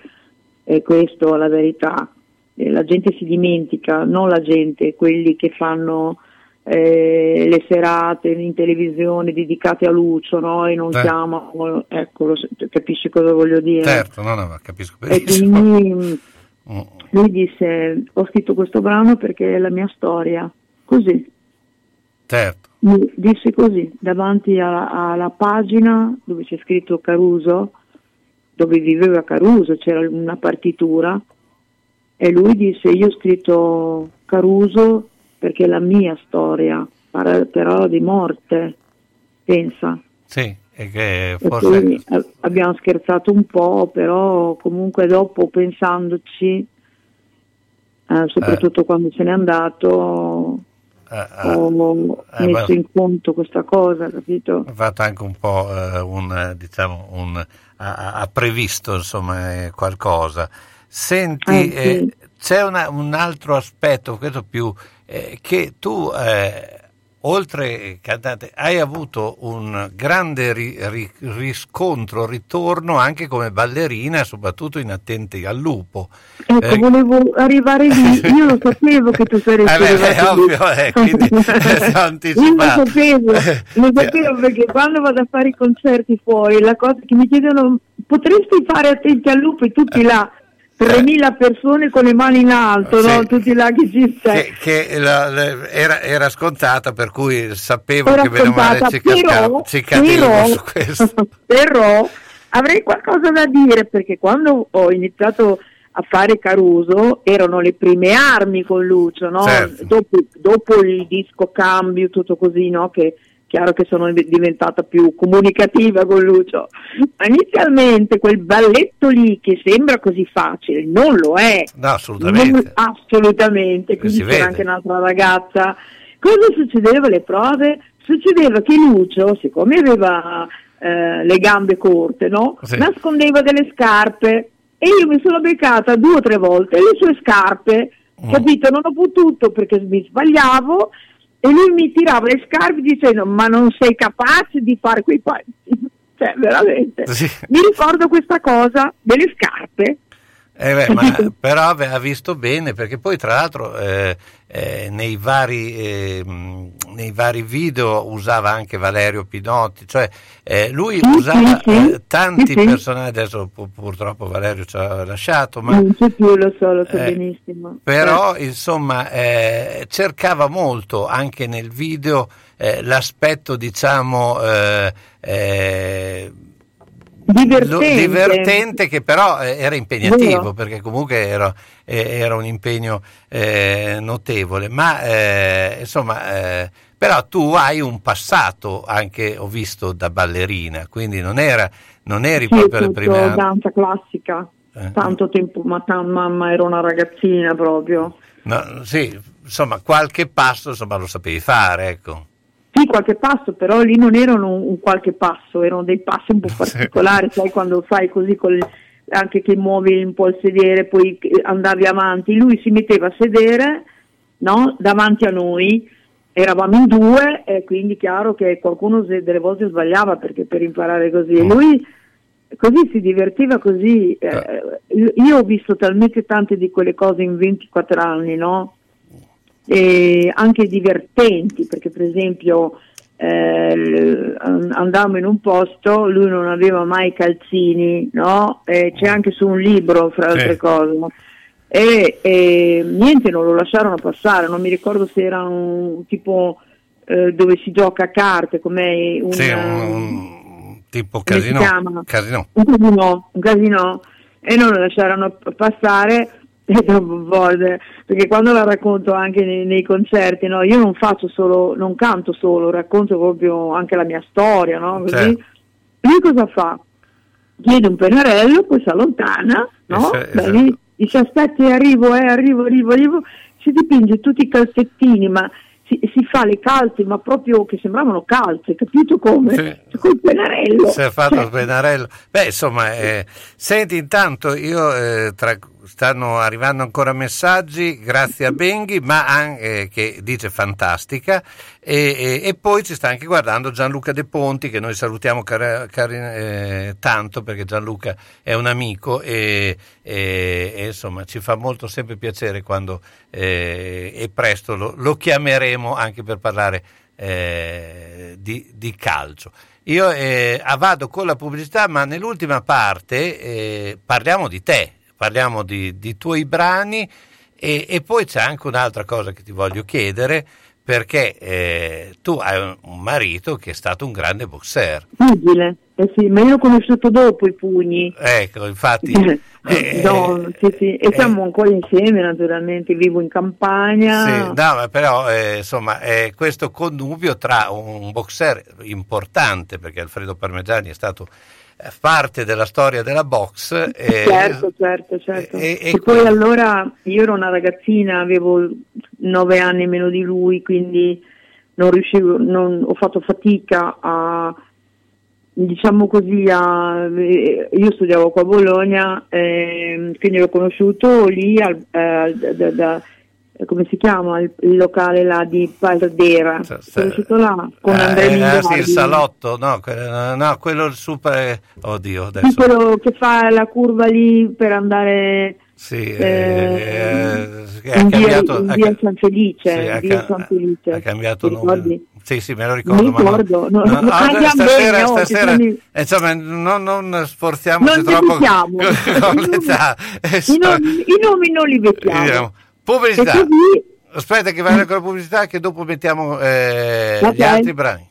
e questo è la verità. La gente si dimentica, non la gente, quelli che fanno eh, le serate in televisione dedicate a Lucio no? e non eh. chiamano, ecco, lo, capisci cosa voglio dire? Certo, no, no, capisco benissimo. E quindi mm. lui disse, ho scritto questo brano perché è la mia storia Così. Certo. Mi disse così, davanti alla, alla pagina dove c'è scritto Caruso, dove viveva Caruso, c'era una partitura, e lui disse io ho scritto Caruso perché è la mia storia, però di morte, pensa. Sì, e che forse... E abbiamo scherzato un po', però comunque dopo pensandoci, eh, soprattutto eh. quando se n'è andato, eh, ho eh, messo beh, in conto questa cosa, capito? Ha fatto anche un po' eh, un, diciamo, un, ha, ha, previsto insomma eh, qualcosa. Senti, sì. Eh, c'è una, un altro aspetto, questo più, eh, che tu oltre cantante, hai avuto un grande ri, ri, riscontro, ritorno anche come ballerina, soprattutto in Attenti al lupo. Ecco, eh, volevo arrivare lì, (laughs) io lo sapevo che tu saresti eh beh, è ovvio, eh, quindi Io lo sapevo, lo sapevo perché quando vado a fare i concerti fuori, la cosa che mi chiedono, potresti fare Attenti al lupo e tutti là 3.000 persone con le mani in alto, sì, no? tutti i laghi ci Che, che la, la, era, era, scontata, per cui sapevo era che bene o male ci, però, ci cadevamo su questo. (laughs) Però avrei qualcosa da dire perché quando ho iniziato a fare Caruso erano le prime armi con Lucio, no? certo. dopo, dopo, il disco Cambio, tutto così, no? che chiaro che sono diventata più comunicativa con Lucio, ma inizialmente quel balletto lì che sembra così facile, non lo è. No, assolutamente. Non, assolutamente, quindi c'era vede. anche un'altra ragazza. Cosa succedeva alle prove? Succedeva che Lucio, siccome aveva eh, le gambe corte, no? sì. nascondeva delle scarpe e io mi sono beccata due o tre volte le sue scarpe, mm. capito? Non ho potuto perché mi sbagliavo e lui mi tirava le scarpe dicendo ma non sei capace di fare quei passi (laughs) cioè veramente Sì. mi ricordo questa cosa delle scarpe Eh beh, ma, (laughs) però ha visto bene perché poi tra l'altro eh, eh, nei, vari, eh, nei vari video usava anche Valerio Pinotti, cioè eh, lui Sì, usava sì, sì. eh, tanti Sì, personaggi, adesso pu- purtroppo Valerio ci ha lasciato, ma non c'è più lo so lo so Eh, benissimo però insomma eh, cercava molto anche nel video eh, l'aspetto diciamo eh, eh, divertente, divertente che però eh, era impegnativo Vero. perché comunque era, eh, era un impegno eh, notevole. Ma eh, insomma eh, però tu hai un passato anche ho visto da ballerina quindi non era non eri Sì, proprio prime anni danza classica. Eh. tanto tempo ma tan- mamma era una ragazzina proprio. No, sì insomma qualche passo insomma lo sapevi fare ecco Sì, qualche passo, però lì non erano un, qualche passo, erano dei passi un po' particolari, sai quando fai così con il- anche che muovi un po' il sedere, poi andavi avanti, lui si metteva a sedere no, davanti a noi, eravamo in due e quindi chiaro che qualcuno delle volte sbagliava perché per imparare così, e Mm. lui così si divertiva così, eh, io ho visto talmente tante di quelle cose in 24 anni, no? E anche divertenti, perché per esempio eh, an- andavamo in un posto, lui non aveva mai calzini, no? E c'è anche su un libro, fra altre cose. E, e niente, non lo lasciarono passare, non mi ricordo se era un tipo eh, dove si gioca a carte, come un, Sì, un, un tipo casino, chiama? casino. un casino, un casino e non lo lasciarono passare (laughs) perché quando la racconto anche nei, nei concerti, no, io non faccio solo, non canto solo, racconto proprio anche la mia storia, no? Così. Certo. Lui cosa fa? Chiede un pennarello, poi si allontana, no? Es- Da esatto. lì dice aspetti, arrivo, eh, arrivo, arrivo, arrivo, si dipinge tutti i calzettini, ma si, si fa le calze, ma proprio che sembravano calze, capito come? Sì. Col pennarello. Si è fatto Cioè, il pennarello. Beh, insomma, eh, senti, intanto io eh, tra- stanno arrivando ancora messaggi, grazie a Benghi, ma anche che dice fantastica. E, e- e poi ci sta anche guardando Gianluca De Ponti, che noi salutiamo cara- cari- eh, tanto perché Gianluca è un amico e, e- insomma ci fa molto sempre piacere quando eh, e presto lo, lo chiameremo anche per parlare eh, di, di calcio. Io eh, vado con la pubblicità, ma nell'ultima parte eh, parliamo di te, parliamo di, di tuoi brani e, e poi c'è anche un'altra cosa che ti voglio chiedere, perché eh, tu hai un, marito che è stato un grande boxer. Pugile, eh sì, ma io l'ho conosciuto dopo i pugni. Ecco, infatti... (laughs) eh, No, sì, sì. E eh, siamo ancora insieme naturalmente, vivo in campagna. Sì, no, ma però eh, insomma eh, questo connubio tra un boxer importante, perché Alfredo Parmigiani è stato eh, parte della storia della box. eh, Certo, certo, certo. e- E, e poi que- allora io ero una ragazzina, avevo nove anni meno di lui, quindi non riuscivo, non- ho fatto fatica a, diciamo così, a, eh, io studiavo qua a Bologna, ehm, quindi l'ho conosciuto lì, al, eh, da- da- come si chiama, il, il locale là di Paldera, conosciuto là, con eh, Andrea eh, sì, il salotto, no, que- no, quello il super... Oddio, Sì, adesso... quello che fa la curva lì per andare Sì, eh, eh, eh, ha via, cambiato... via ca- San Felice, sì, ha via San Felice. ha cambiato nome. Sì, sì, me lo ricordo. Mi no- ricordo, no, no, no, ah, andiamo stasera, bene, stasera sono i- insomma, non, non sforziamoci Non troppo vecchiamo. con l'età. Eh, I, nomi, I nomi non li. Vediamo. Pubblicità. Aspetta che vai con la pubblicità che dopo mettiamo eh, Ok. gli altri brani.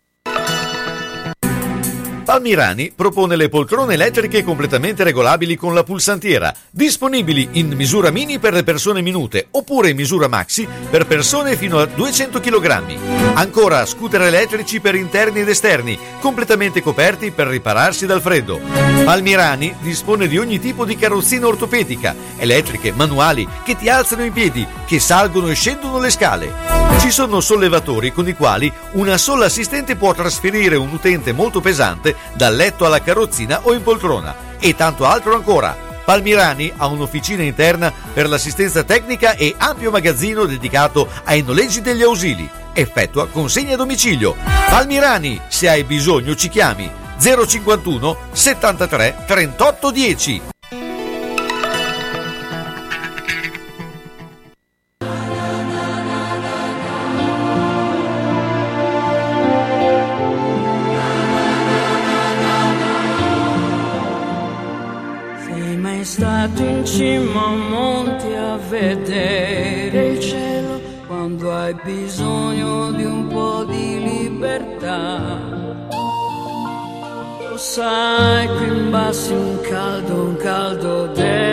Palmirani propone le poltrone elettriche completamente regolabili con la pulsantiera, disponibili in misura mini per le persone minute oppure in misura maxi per persone fino a 200 kg. Ancora scooter elettrici per interni ed esterni, completamente coperti per ripararsi dal freddo. Palmirani dispone di ogni tipo di carrozzina ortopedica, elettriche, manuali, che ti alzano in piedi, che salgono e scendono le scale. Ci sono sollevatori con i quali una sola assistente può trasferire un utente molto pesante dal letto alla carrozzina o in poltrona e tanto altro ancora. Palmirani ha un'officina interna per l'assistenza tecnica e ampio magazzino dedicato ai noleggi degli ausili. Effettua consegna a domicilio. Palmirani, se hai bisogno ci chiami 051 73 38 10. Bisogno di un po' di libertà? Lo sai, qui in basso un caldo, un caldo dell'inferno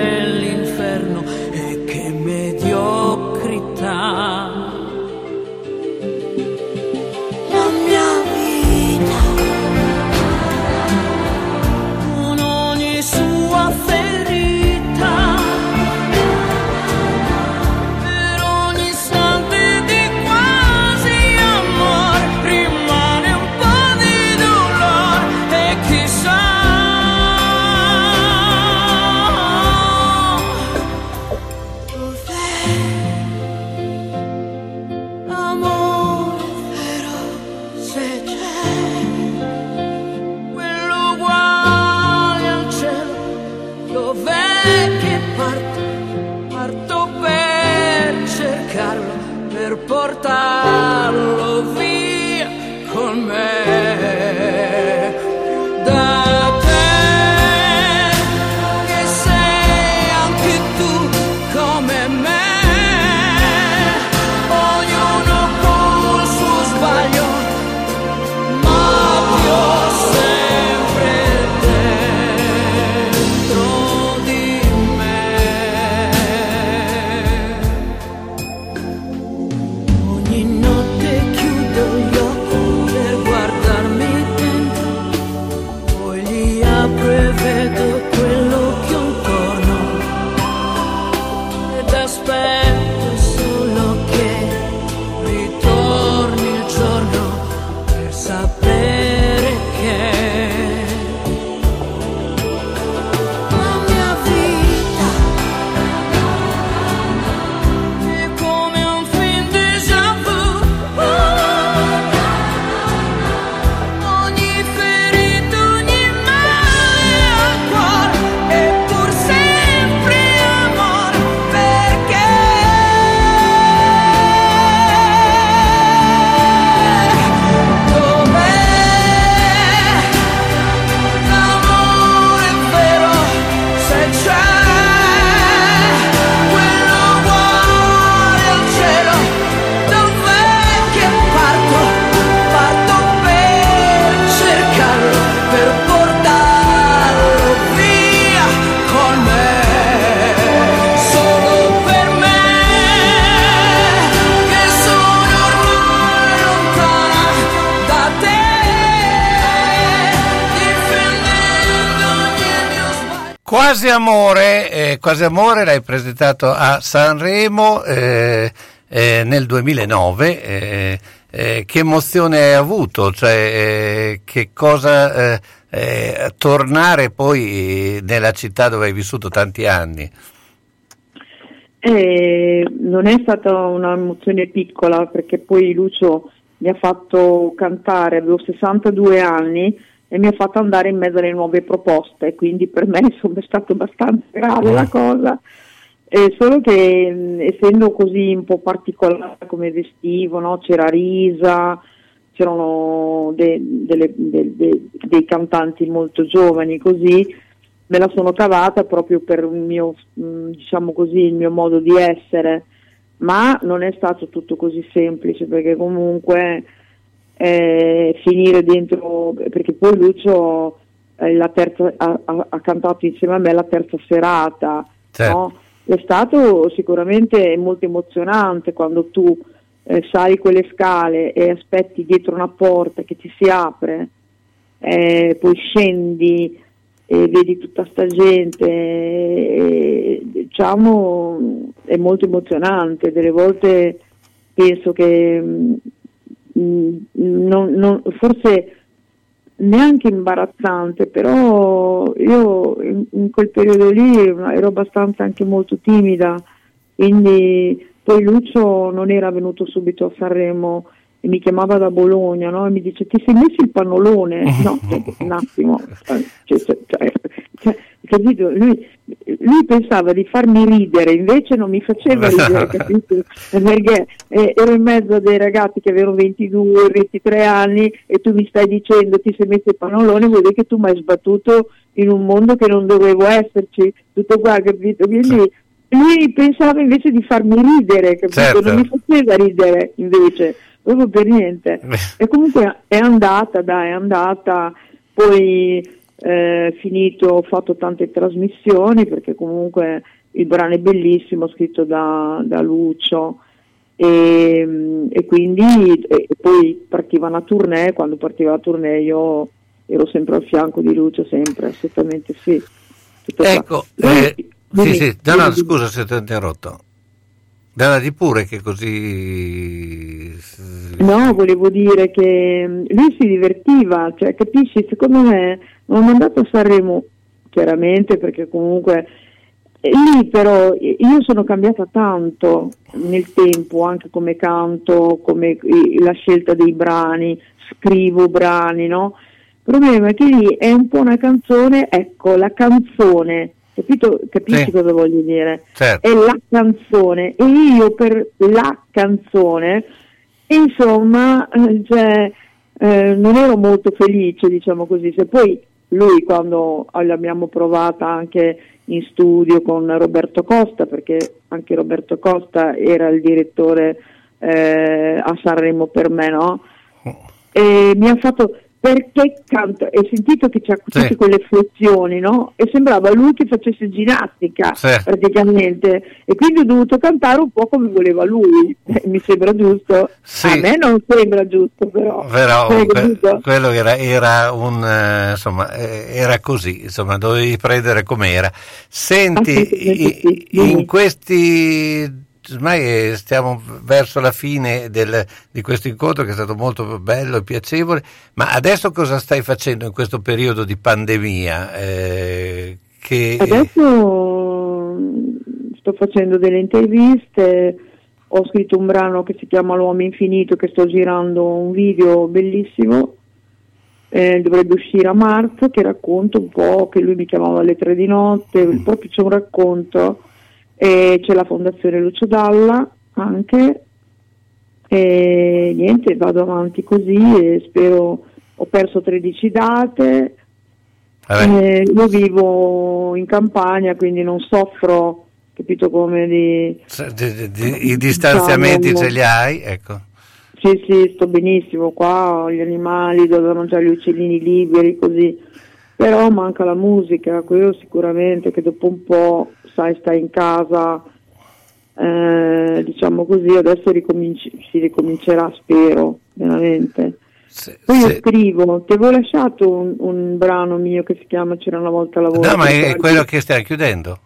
Quasi amore, eh, quasi amore l'hai presentato a Sanremo eh, eh, nel 2009. eh, eh, che emozione hai avuto? Cioè, eh, che cosa tornare poi nella città dove hai vissuto tanti anni? Non è stata un'emozione piccola perché poi Lucio mi ha fatto cantare, avevo 62 anni e mi ha fatto andare in mezzo alle nuove proposte, quindi per me insomma, è stato abbastanza grave la cosa. Eh, solo che essendo così un po' particolare come vestivo, no? c'era Risa, c'erano de- delle- de- de- dei cantanti molto giovani così, me la sono cavata proprio per il mio, diciamo così, il mio modo di essere, ma non è stato tutto così semplice perché comunque eh, finire dentro, perché poi Lucio eh, la terza- ha, ha- cantato insieme a me la terza serata, Certo. no? è stato sicuramente molto emozionante quando tu eh, sali quelle scale e aspetti dietro una porta che ti si apre, eh, poi scendi e vedi tutta sta gente, e, diciamo è molto emozionante, delle volte penso che non- non- forse neanche imbarazzante, però io in, in quel periodo lì ero abbastanza anche molto timida, quindi poi Lucio non era venuto subito a Sanremo e mi chiamava da Bologna no? e mi dice ti sei messo il pannolone? (laughs) No, un attimo, cioè, cioè, cioè, cioè, capito? Lui, lui pensava di farmi ridere, invece non mi faceva (laughs) ridere, capito? Perché eh, ero in mezzo a dei ragazzi che avevano 22, 23 anni e tu mi stai dicendo ti sei messo il pannolone, vuol dire che tu mi hai sbattuto in un mondo che non dovevo esserci, tutto qua, capito? Quindi lui pensava invece di farmi ridere, capito? Certo. Non mi faceva ridere invece, proprio per niente. E comunque è andata, dai, è andata, poi eh, finito, ho fatto tante trasmissioni perché comunque il brano è bellissimo, scritto da, da Lucio e, e quindi e poi partiva una tournée, quando partiva la tournée io ero sempre al fianco di Lucio, sempre, assolutamente sì. Tutto. Ecco, eh, sì, sì, no, scusa se ti ho interrotto. Dalla di pure che così... No, volevo dire che mm, lui si divertiva, cioè capisci, secondo me non è andato a Sanremo chiaramente perché comunque lì però io sono cambiata tanto nel tempo, anche come canto, come la scelta dei brani, scrivo brani, no? Il problema è che lì è un po' una canzone, ecco, la canzone, capito, capisci Sì. cosa voglio dire? Certo. È la canzone e io per la canzone, insomma, eh, cioè, eh, non ero molto felice, diciamo così. Se poi lui quando l'abbiamo provata anche in studio con Roberto Costa, perché anche Roberto Costa era il direttore eh, a Sanremo per me, no? E mi ha fatto perché canta, e sentito che c'ha tutte Sì. quelle flessioni, no? E sembrava lui che facesse ginnastica Sì. praticamente, e quindi ho dovuto cantare un po' come voleva lui. (laughs) Eh, mi sembra giusto? Sì. A me non sembra giusto, però. Però que- quello era, era un eh, insomma eh, era così, insomma, dovevi prendere com'era. Senti, i- in questi ormai eh, stiamo verso la fine del- di questo incontro che è stato molto bello e piacevole, ma adesso cosa stai facendo in questo periodo di pandemia? Eh, che, Adesso mm, sto facendo delle interviste, ho scritto un brano che si chiama L'uomo infinito, che sto girando un video bellissimo, eh, dovrebbe uscire a marzo, che racconto un po', che lui mi chiamava alle tre di notte, proprio c'è un racconto, e c'è la fondazione Lucio Dalla anche, e niente, vado avanti così e spero, ho perso 13 date, vabbè, eh, io vivo in campagna, quindi non soffro, capito come di... di- di- i distanziamenti Diciamo- ce li hai, ecco. Sì, sì, sto benissimo qua, gli animali dovevano già gli uccellini liberi, così. Però manca la musica, quello sicuramente che dopo un po', sai, stai in casa, eh, diciamo così, adesso ricominci- si ricomincerà, spero, veramente. Se- Poi se- scrivo, ti avevo lasciato un, un brano mio che si chiama C'era una volta la voce. No, ma è quello che stiamo chiudendo.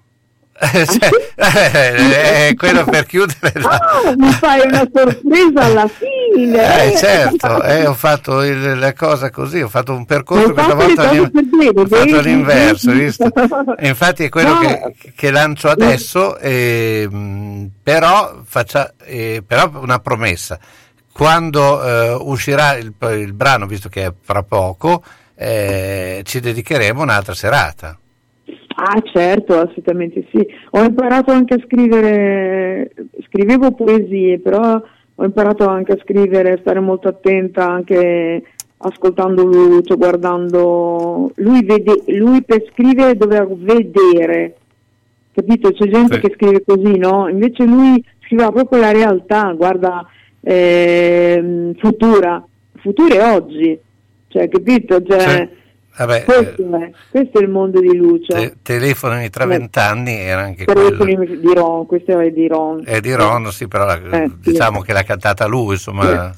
Eh, sì? è quello per chiudere la- Ah, mi fai una sorpresa alla fine! Eh, certo, eh, ho fatto il- la cosa così, ho fatto un percorso questa volta all'in- ho fatto hai visto? (laughs) Infatti è quello No. che, che lancio adesso, ehm, però, faccia, eh, però una promessa. Quando eh, uscirà il, il brano, visto che è fra poco, eh, ci dedicheremo un'altra serata. Ah, certo, assolutamente sì. Ho imparato anche a scrivere, scrivevo poesie, però ho imparato anche a scrivere, a stare molto attenta anche ascoltando Lucio, guardando. Lui, vede, lui per scrivere doveva vedere, capito? C'è gente Sì. che scrive così, no? Invece lui scriveva proprio la realtà, guarda, ehm, futura, futura è oggi, cioè, capito? Cioè, Cioè, Vabbè, eh, questo, è, questo è il mondo di Lucio. te- telefonami tra Eh. vent'anni era anche quello. di Ron, questo è di Ron. È di Ron, sì, però la- Eh, sì. diciamo che l'ha cantata lui, insomma.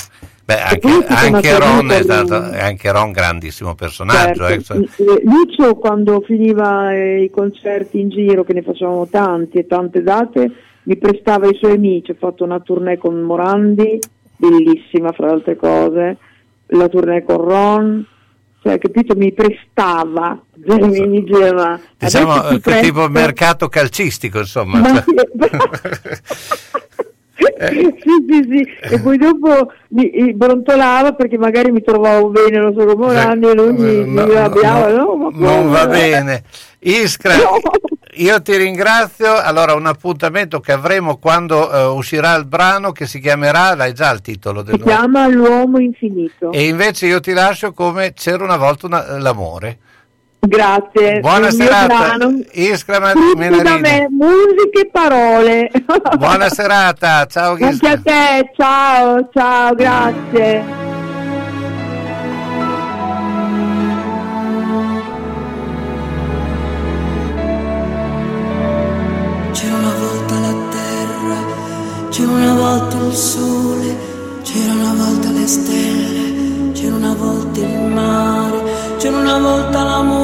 Beh, anche, anche Ron è stato anche Ron grandissimo personaggio. Certo. eh, Eh, Lucio quando finiva eh, i concerti in giro, che ne facevamo tanti e tante date, mi prestava i suoi amici, ho fatto una tournée con Morandi, bellissima fra le altre cose, la tournée con Ron, cioè capito, mi prestava, cioè, mi diceva... Diciamo "Adesso ti eh, tipo mercato calcistico, insomma. Ma cioè. (laughs) sì, sì, sì, e poi dopo mi, mi brontolava perché magari mi trovavo bene, non so come Morandi, e lui mi, mi No, no, arrabbiava, no, no, non va bene. Iskra. (laughs) io ti ringrazio. Allora, un appuntamento che avremo quando eh, uscirà il brano che si chiamerà, l'hai già il titolo del Si chiama L'uomo infinito. E invece io ti lascio come c'era una volta una- l'amore. Grazie. Buona serata. Iskra me, musiche e parole. Buona serata, ciao Anche Iskra. a te, ciao, ciao, grazie. Il sole, c'era una volta le stelle, c'era una volta il mare, c'era una volta l'amore,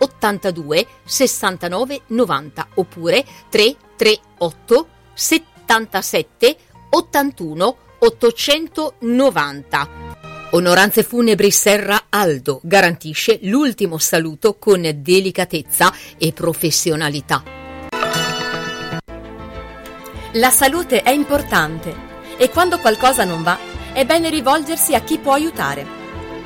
82 69 90 oppure 338 77 81 890. Onoranze Funebri Serra Aldo garantisce l'ultimo saluto con delicatezza e professionalità. La salute è importante e quando qualcosa non va è bene rivolgersi a chi può aiutare.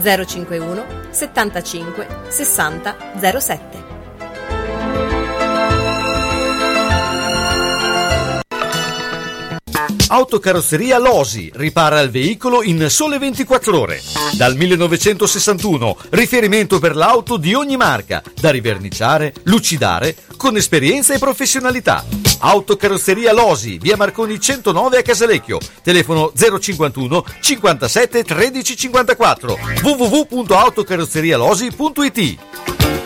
051 75 60 07. Autocarrozzeria Losi ripara il veicolo in sole 24 ore. Dal 1961, riferimento per l'auto di ogni marca, da riverniciare, lucidare, con esperienza e professionalità. Autocarrozzeria Losi, via Marconi 109 a Casalecchio, telefono 051 57 13 54 www.autocarrozzerialosi.it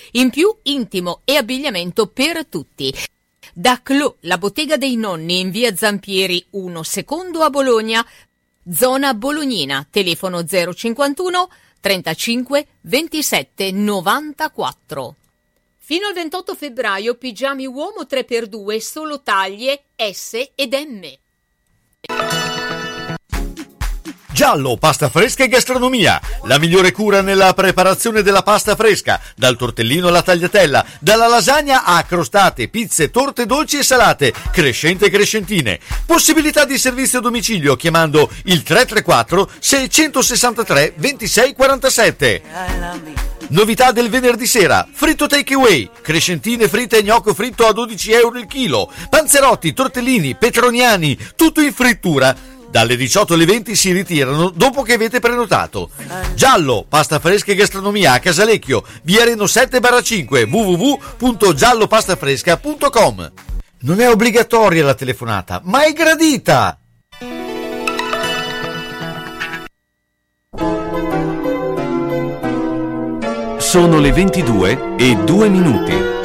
In più intimo e abbigliamento per tutti. Da Clo, la bottega dei nonni in via Zampieri 1 secondo a Bologna, zona Bolognina, telefono 051 35 27 94. Fino al 28 febbraio pigiami uomo 3x2 solo taglie S ed M. Giallo, pasta fresca e gastronomia. La migliore cura nella preparazione della pasta fresca, dal tortellino alla tagliatella, dalla lasagna a crostate, pizze, torte dolci e salate, crescente e crescentine. Possibilità di servizio a domicilio chiamando il 334 663 2647. Novità del venerdì sera, fritto takeaway, crescentine fritte e gnocco fritto a 12 euro il chilo, panzerotti, tortellini, petroniani, tutto in frittura. Dalle 18 alle 20 si ritirano dopo che avete prenotato. Giallo, pasta fresca e gastronomia a Casalecchio, via Reno 7 5 www.giallopastafresca.com. Non è obbligatoria la telefonata, ma è gradita! Sono le 22 e 2 minuti.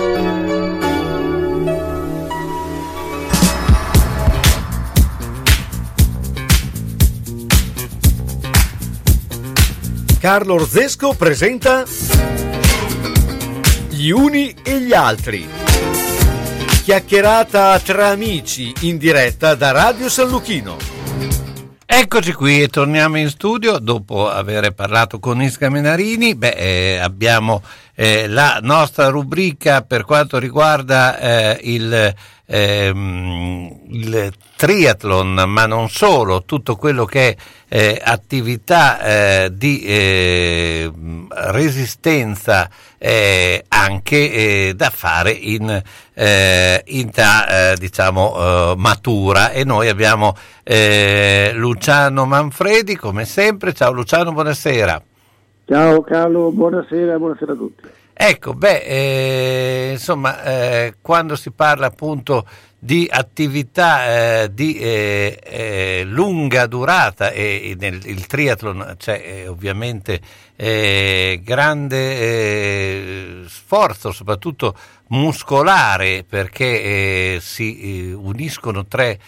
Carlo Orzesco presenta Gli uni e gli altri. Chiacchierata tra amici in diretta da Radio San Luchino. Eccoci qui e torniamo in studio dopo aver parlato con Isca Menarini. Beh, eh, abbiamo eh, la nostra rubrica per quanto riguarda eh, il, ehm, il triathlon, ma non solo, tutto quello che è eh, attività eh, di eh, resistenza eh, anche eh, da fare in, eh, in età diciamo matura e noi abbiamo Luciano Manfredi come sempre. Ciao Luciano, buonasera. Ciao Carlo, buonasera, buonasera a tutti. Ecco, beh, eh, insomma, eh, quando si parla appunto di attività eh, di eh, eh, lunga durata e, nel il triathlon c'è eh, ovviamente grande sforzo, soprattutto muscolare, perché si uniscono tre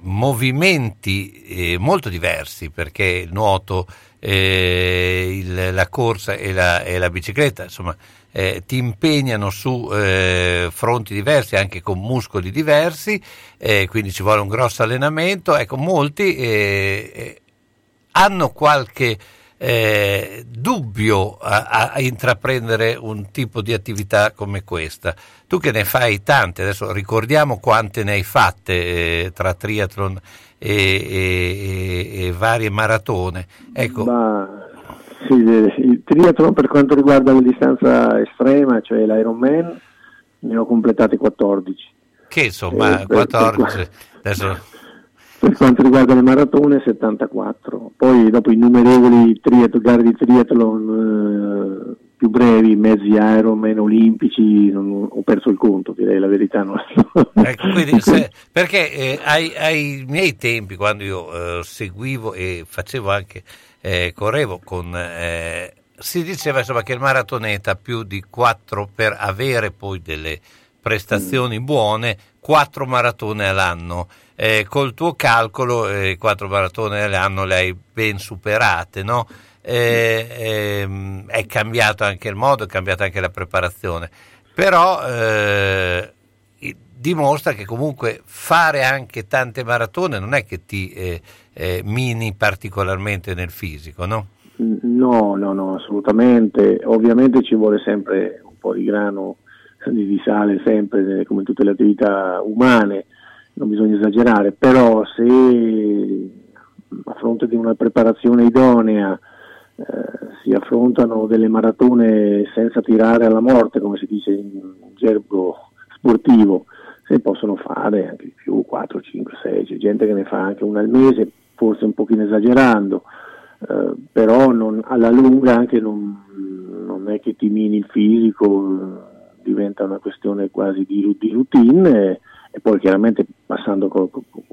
movimenti molto diversi, perché nuoto eh, il, la corsa e la, e la bicicletta, insomma, eh, ti impegnano su eh, fronti diversi, anche con muscoli diversi, eh, quindi ci vuole un grosso allenamento. Ecco, molti eh, eh, hanno qualche eh, dubbio a, a, intraprendere un tipo di attività come questa. Tu che ne fai tante, adesso ricordiamo quante ne hai fatte eh, tra triathlon e, e, e, varie maratone. Ecco. Ma, sì, il triathlon per quanto riguarda la distanza estrema, cioè l'Ironman, ne ho completate 14. Che insomma, eh, 14. Per, adesso per quanto riguarda le maratone 74, poi dopo innumerevoli triat- gare di triathlon eh, più brevi, mezzi Ironman olimpici, non, ho perso il conto, direi la verità. No? Ecco, quindi, se, perché eh, ai, ai, miei tempi, quando io eh, seguivo e facevo anche, eh, correvo con... Eh, si diceva insomma, che il maratoneta più di 4 per avere poi delle prestazioni mm. buone, 4 maratone all'anno eh, col tuo calcolo eh, quattro maratone all'anno le hai ben superate, no? Eh, ehm, è cambiato anche il modo, è cambiata anche la preparazione, però eh, dimostra che comunque fare anche tante maratone non è che ti eh, eh, mini particolarmente nel fisico, no? No, no, no, assolutamente. Ovviamente ci vuole sempre un po' di grano di sale, sempre come tutte le attività umane, non bisogna esagerare, però se a fronte di una preparazione idonea eh, si affrontano delle maratone senza tirare alla morte, come si dice in gergo sportivo, se possono fare anche di più, 4, 5, 6, c'è gente che ne fa anche una al mese, forse un pochino esagerando, eh, però non, alla lunga anche non, non, è che ti mini il fisico, diventa una questione quasi di, di routine e poi chiaramente passando,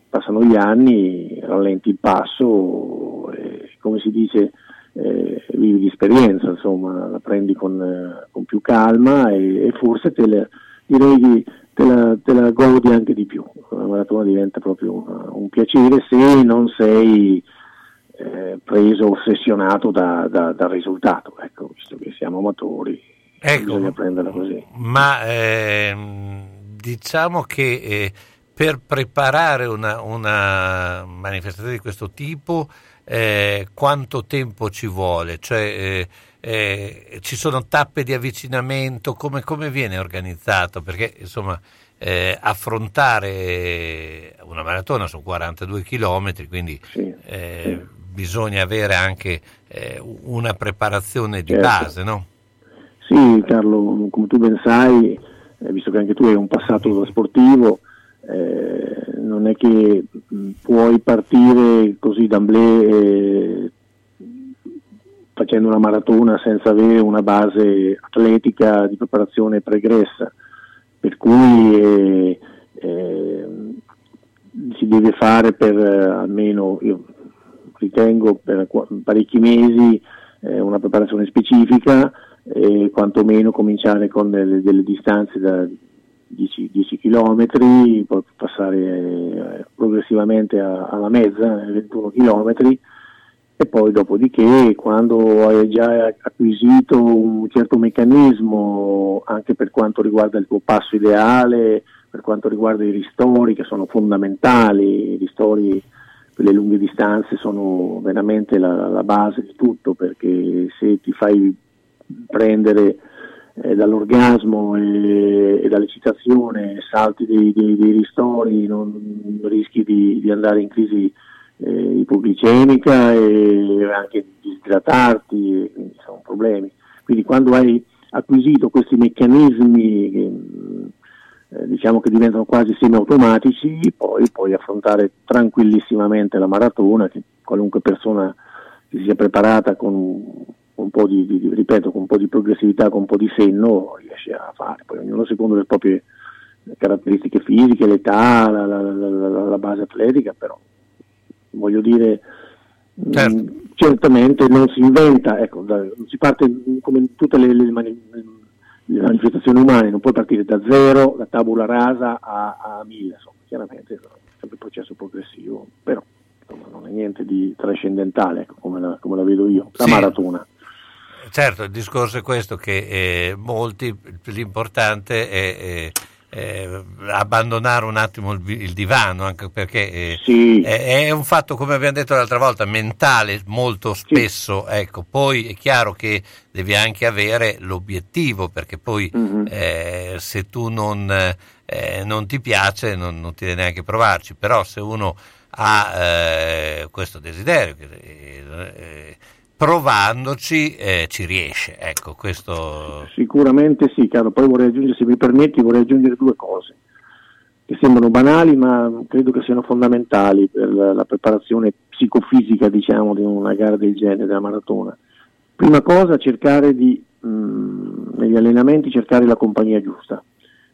passano gli anni rallenti il passo e come si dice eh, vivi di esperienza, insomma la prendi con, eh, con più calma e, e forse te la, direi te la, te la, godi anche di più, la maratona diventa proprio una, un piacere se non sei eh, preso, ossessionato da, da, dal risultato, ecco, visto che siamo amatori, ecco, bisogna prenderla così. Ma ehm diciamo che eh, per preparare una, una, manifestazione di questo tipo eh, quanto tempo ci vuole? Cioè, eh, eh ci sono tappe di avvicinamento? Come, come viene organizzato? Perché insomma eh, affrontare una maratona sono 42 km, quindi sì, eh, sì. bisogna avere anche una preparazione di certo. base, no? Sì, Carlo, come tu ben sai, eh, visto che anche tu hai un passato da sportivo, eh, non è che mh, puoi partire così d'amblè eh, facendo una maratona senza avere una base atletica di preparazione pregressa, per cui eh, eh, si deve fare per almeno, io ritengo, per parecchi mesi una preparazione specifica e quantomeno cominciare con delle, delle distanze da 10, 10, km, poi passare eh, progressivamente a, alla mezza, 21 km e poi dopodiché quando hai già acquisito un certo meccanismo anche per quanto riguarda il tuo passo ideale, per quanto riguarda i ristori che sono fondamentali, i ristori per le lunghe distanze sono veramente la, la base di tutto perché se ti fai prendere eh, dall'orgasmo e, e, dall'eccitazione, salti dei, dei, dei ristori, non rischi di, di andare in crisi eh, ipoglicemica e anche di disidratarti, quindi sono problemi. Quindi quando hai acquisito questi meccanismi eh, diciamo che diventano quasi semi-automatici, poi puoi affrontare tranquillissimamente la maratona che qualunque persona che sia preparata con un po' di, di, ripeto, con un po' di progressività, con un po' di senno, riesce a fare. Poi ognuno secondo le proprie caratteristiche fisiche, l'età, la, la, la, la base atletica, però voglio dire, certo. mh, certamente non si inventa, ecco, da, si parte come in tutte le, le, mani, le, manifestazioni umane, non puoi partire da zero, da tabula rasa a, a mille, insomma, chiaramente è sempre un processo progressivo, però non è niente di trascendentale, ecco, come, la, come la vedo io, la sì. maratona. Certo, il discorso è questo, che eh, molti, l'importante è, è, eh, abbandonare un attimo il, il divano, anche perché eh, Sì. è, è un fatto, come abbiamo detto l'altra volta, mentale molto spesso. Ecco, poi è chiaro che devi anche avere l'obiettivo, perché poi Mhm. eh, se tu non, eh, non ti piace non, non ti devi neanche provarci, però se uno ha eh, questo desiderio, eh, provandoci eh, ci riesce. Ecco, questo... Sicuramente sì, caro. Poi vorrei aggiungere, se mi permetti, vorrei aggiungere due cose che sembrano banali, ma credo che siano fondamentali per la, preparazione psicofisica, diciamo, di una gara del genere, della maratona. Prima cosa, cercare di, mh, negli allenamenti, cercare la compagnia giusta.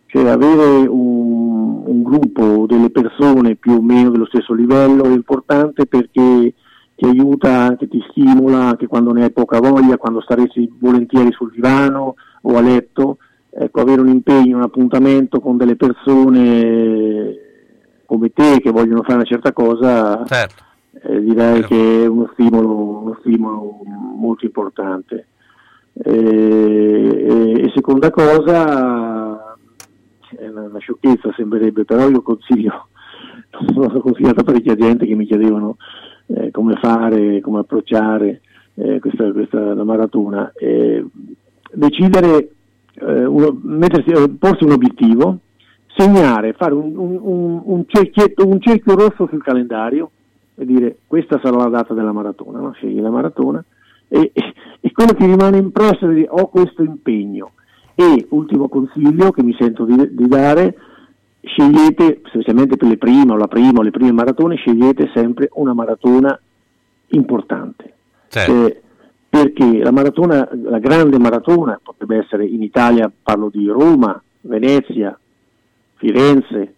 Cioè avere un, un gruppo delle persone più o meno dello stesso livello è importante perché ti aiuta, anche ti stimola anche quando ne hai poca voglia, quando staresti volentieri sul divano o a letto, ecco, avere un impegno, un appuntamento con delle persone come te che vogliono fare una certa cosa, Certo. eh, direi che è uno stimolo, uno stimolo molto importante. E, e- e seconda cosa, è una, una sciocchezza sembrerebbe, però io consiglio, (laughs) l'ho consigliato a parecchia gente che mi chiedevano eh, come fare, come approcciare eh, questa, questa la maratona. Eh, decidere, uno- mettersi, eh, porsi un obiettivo, segnare, fare un, un- un- un cerchio rosso sul calendario e dire questa sarà la data della maratona, no? scegli la maratona e, e- e quello che rimane impresso è dire ho questo impegno. E ultimo consiglio che mi sento di, di dare, scegliete, specialmente per le prime o la prima o le prime maratone, scegliete sempre una maratona importante. Certo. Eh, perché la maratona, la grande maratona, potrebbe essere in Italia, parlo di Roma, Venezia, Firenze,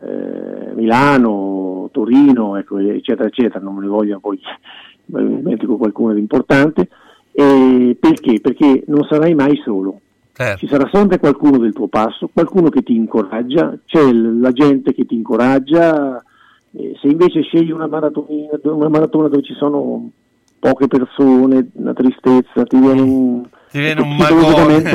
eh, Milano, Torino, ecco, eccetera, eccetera, non me ne voglio poi, (laughs) dimentico qualcuno di importante, eh, perché? Perché non sarai mai solo, certo. ci sarà sempre qualcuno del tuo passo, qualcuno che ti incoraggia, c'è la gente che ti incoraggia, se invece scegli una una maratona dove ci sono poche persone, una tristezza, ti viene un, Ti viene un magone.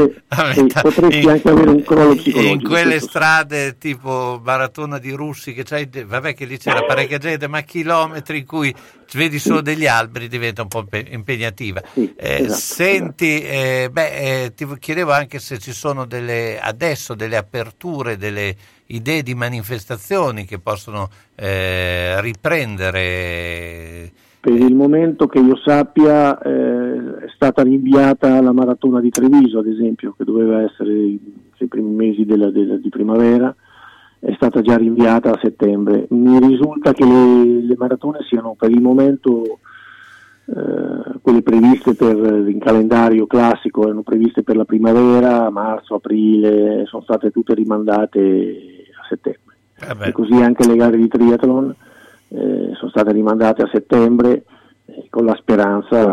sì, (laughs) potresti in- anche avere un crollo psicologico. In quelle questo sì. strade tipo maratona di russi che c'hai, vabbè che lì c'era parecchia gente, ma chilometri in cui vedi solo degli alberi diventa un po' impe- impegnativa. Eh, esatto, senti, eh, beh, eh, ti chiedevo anche se ci sono delle, adesso delle aperture, delle idee di manifestazioni che possono eh, riprendere. Per il momento che io sappia eh, è stata rinviata la maratona di Treviso, ad esempio, che doveva essere nei primi mesi della- della- di primavera, è stata già rinviata a settembre. Mi risulta che le, le maratone siano per il momento eh, quelle previste per il calendario classico, erano previste per la primavera, marzo, aprile, sono state tutte rimandate a settembre. E così anche le gare di triathlon eh, sono state rimandate a settembre eh, con la speranza,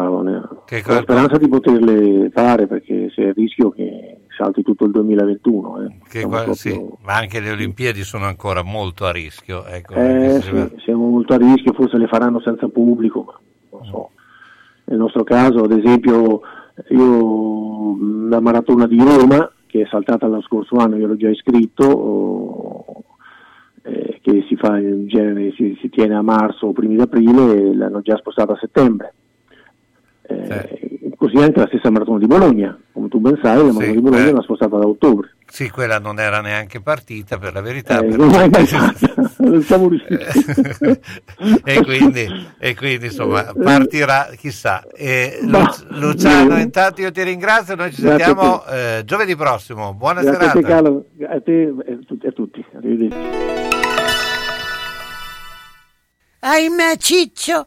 con la speranza di poterle fare perché c'è il rischio che salti tutto il 2021. eh. Che proprio- sì, ma anche le Olimpiadi sono ancora molto a rischio. Ecco, eh, si va- sì, siamo molto a rischio, forse le faranno senza pubblico, ma non so. Nel nostro caso, ad esempio, io la maratona di Roma, che è saltata l'anno scorso anno, io ero già iscritto, eh, che si fa in genere, si, si tiene a marzo o primi d'aprile, l'hanno già spostata a settembre. Eh, Così anche la stessa maratona di Bologna, come tu ben sai, la maratona di Bologna eh. l'ha spostata ad ottobre. Sì, quella non era neanche partita per la verità. Eh, però- (laughs) (laughs) e, quindi, e quindi, insomma partirà chissà. E Lu- Luciano, bene. intanto io ti ringrazio, noi ci Grazie a sentiamo eh, giovedì prossimo. Buona Grazie a serata. te Carlo, a te e a tutti- a tutti. Arrivederci. Ahimè, Ciccio,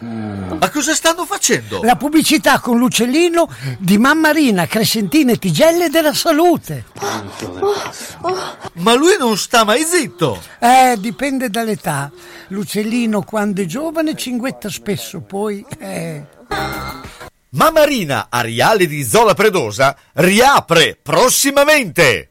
Ma cosa stanno facendo? La pubblicità con l'uccellino di Mammarina, Crescentine e Tigelle della Salute. Ma lui non sta mai zitto! Eh, dipende dall'età. L'uccellino quando è giovane cinguetta spesso, poi... Eh. Mammarina Ariale di Zola Predosa riapre prossimamente!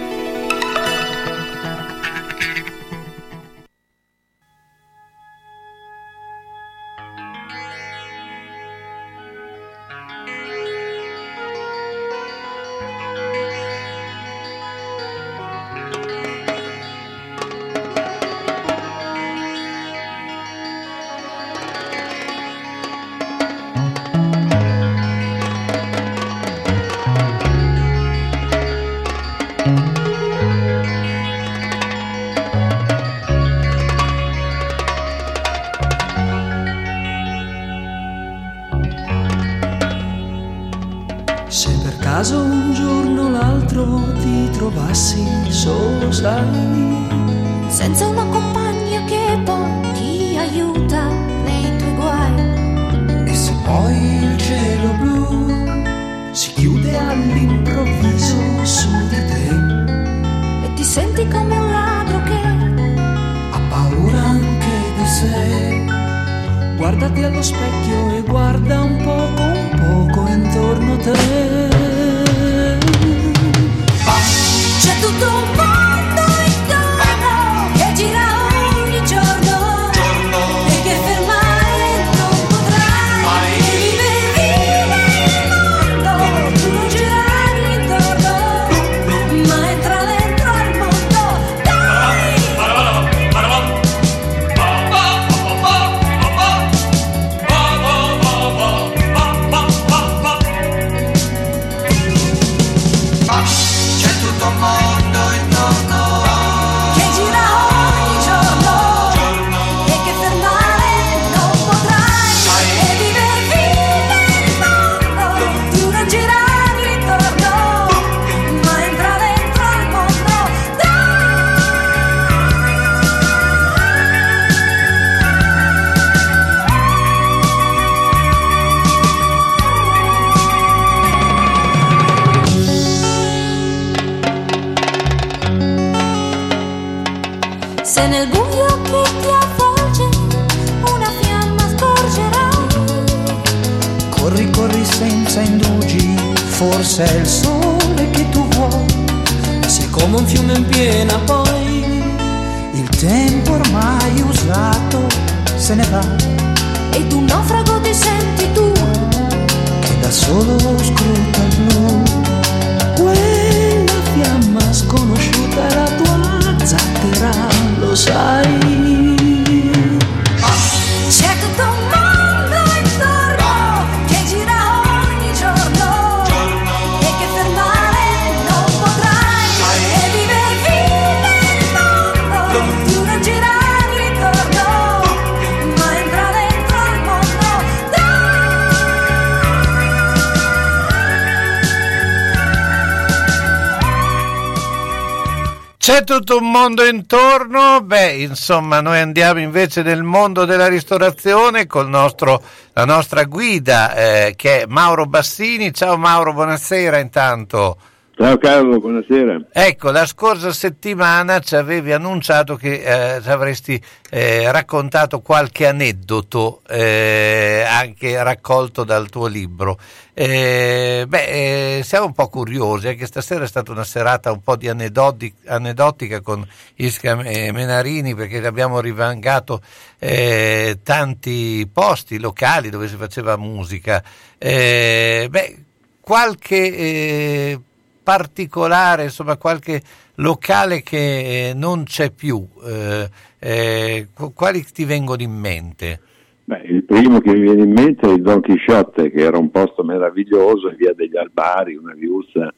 C'è tutto un mondo intorno, beh, insomma, noi andiamo invece nel mondo della ristorazione con nostro, la nostra guida eh, che è Mauro Bassini. Ciao Mauro, buonasera intanto. Ciao Carlo, buonasera. Ecco, la scorsa settimana ci avevi annunciato che eh, ci avresti eh, raccontato qualche aneddoto eh, anche raccolto dal tuo libro. Eh, beh, eh, siamo un po' curiosi, anche stasera è stata una serata un po' di aneddoti- aneddotica con Isca Menarini perché abbiamo rivangato eh, tanti posti locali dove si faceva musica. Eh, beh, qualche particolare, insomma qualche locale che eh, non c'è più, eh, eh, qu- quali ti vengono in mente? Beh, il primo che mi viene in mente è il Don Chisciotte, che era un posto meraviglioso in via degli Albari, una viuzza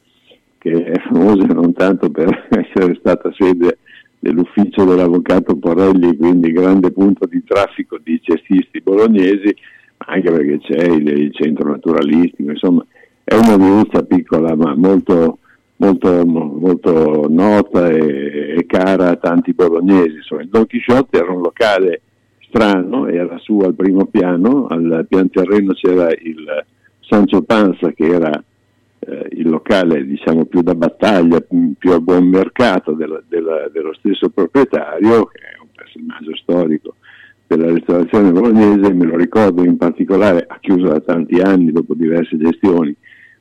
che è famosa non tanto per (laughs) essere stata sede dell'ufficio dell'avvocato Porelli, quindi grande punto di traffico di cestisti bolognesi, ma anche perché c'è il, il centro naturalistico, insomma è una viuzza piccola ma molto, molto, molto nota e, e cara a tanti bolognesi. Insomma, il Don Chisciotte era un locale strano, era su al primo piano, al pian terreno c'era il Sancho Panza che era eh, il locale diciamo più da battaglia, più a buon mercato della- della- dello stesso proprietario, che è un personaggio storico della ristorazione bolognese, me lo ricordo in particolare, ha chiuso da tanti anni dopo diverse gestioni,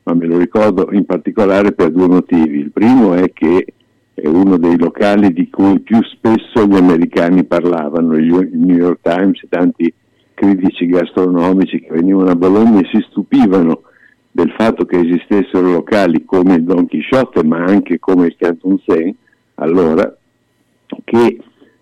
ma me lo ricordo in particolare per due motivi. Il primo è che è uno dei locali di cui più spesso gli americani parlavano, il New York Times e tanti critici gastronomici che venivano a Bologna e si stupivano del fatto che esistessero locali come il Don Chisciotte, ma anche come il Canton Saint, allora, che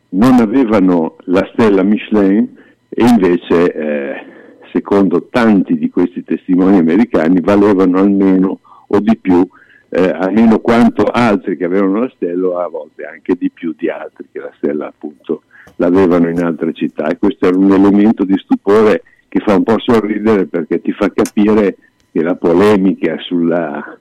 non avevano la stella Michelin e invece, eh, secondo tanti di questi testimoni americani, valevano almeno o di più, eh, almeno quanto altri che avevano la stella a volte anche di più di altri che la stella appunto l'avevano in altre città. E questo era un elemento di stupore che fa un po' sorridere perché ti fa capire che la polemica sulla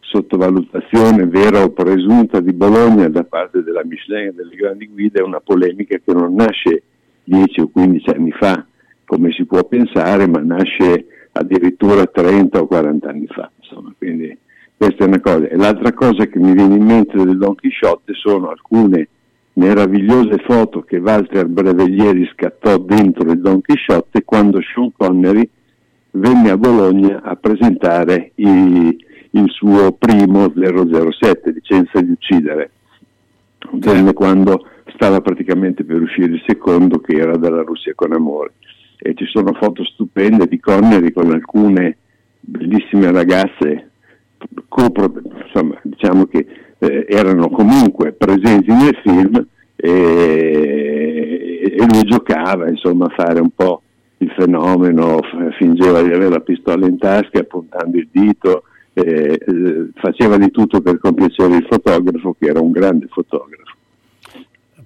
sottovalutazione vera o presunta di Bologna da parte della Michelin e delle grandi guide è una polemica che non nasce 10 o 15 anni fa, come si può pensare, ma nasce addirittura 30 o 40 anni fa. Insomma, quindi questa è una cosa. E l'altra cosa che mi viene in mente del Don Chisciotte sono alcune meravigliose foto che Walter Breveglieri scattò dentro il Don Chisciotte quando Sean Connery venne a Bologna a presentare i- il suo primo 007, licenza di uccidere. Venne quando stava praticamente per uscire il secondo che era dalla Russia con amore. E ci sono foto stupende di Connery con alcune bellissime ragazze, copro- insomma, diciamo che eh, erano comunque presenti nel film e, e lui giocava insomma a fare un po' il fenomeno, fingeva di avere la pistola in tasca puntando il dito, eh, eh, faceva di tutto per compiacere il fotografo che era un grande fotografo.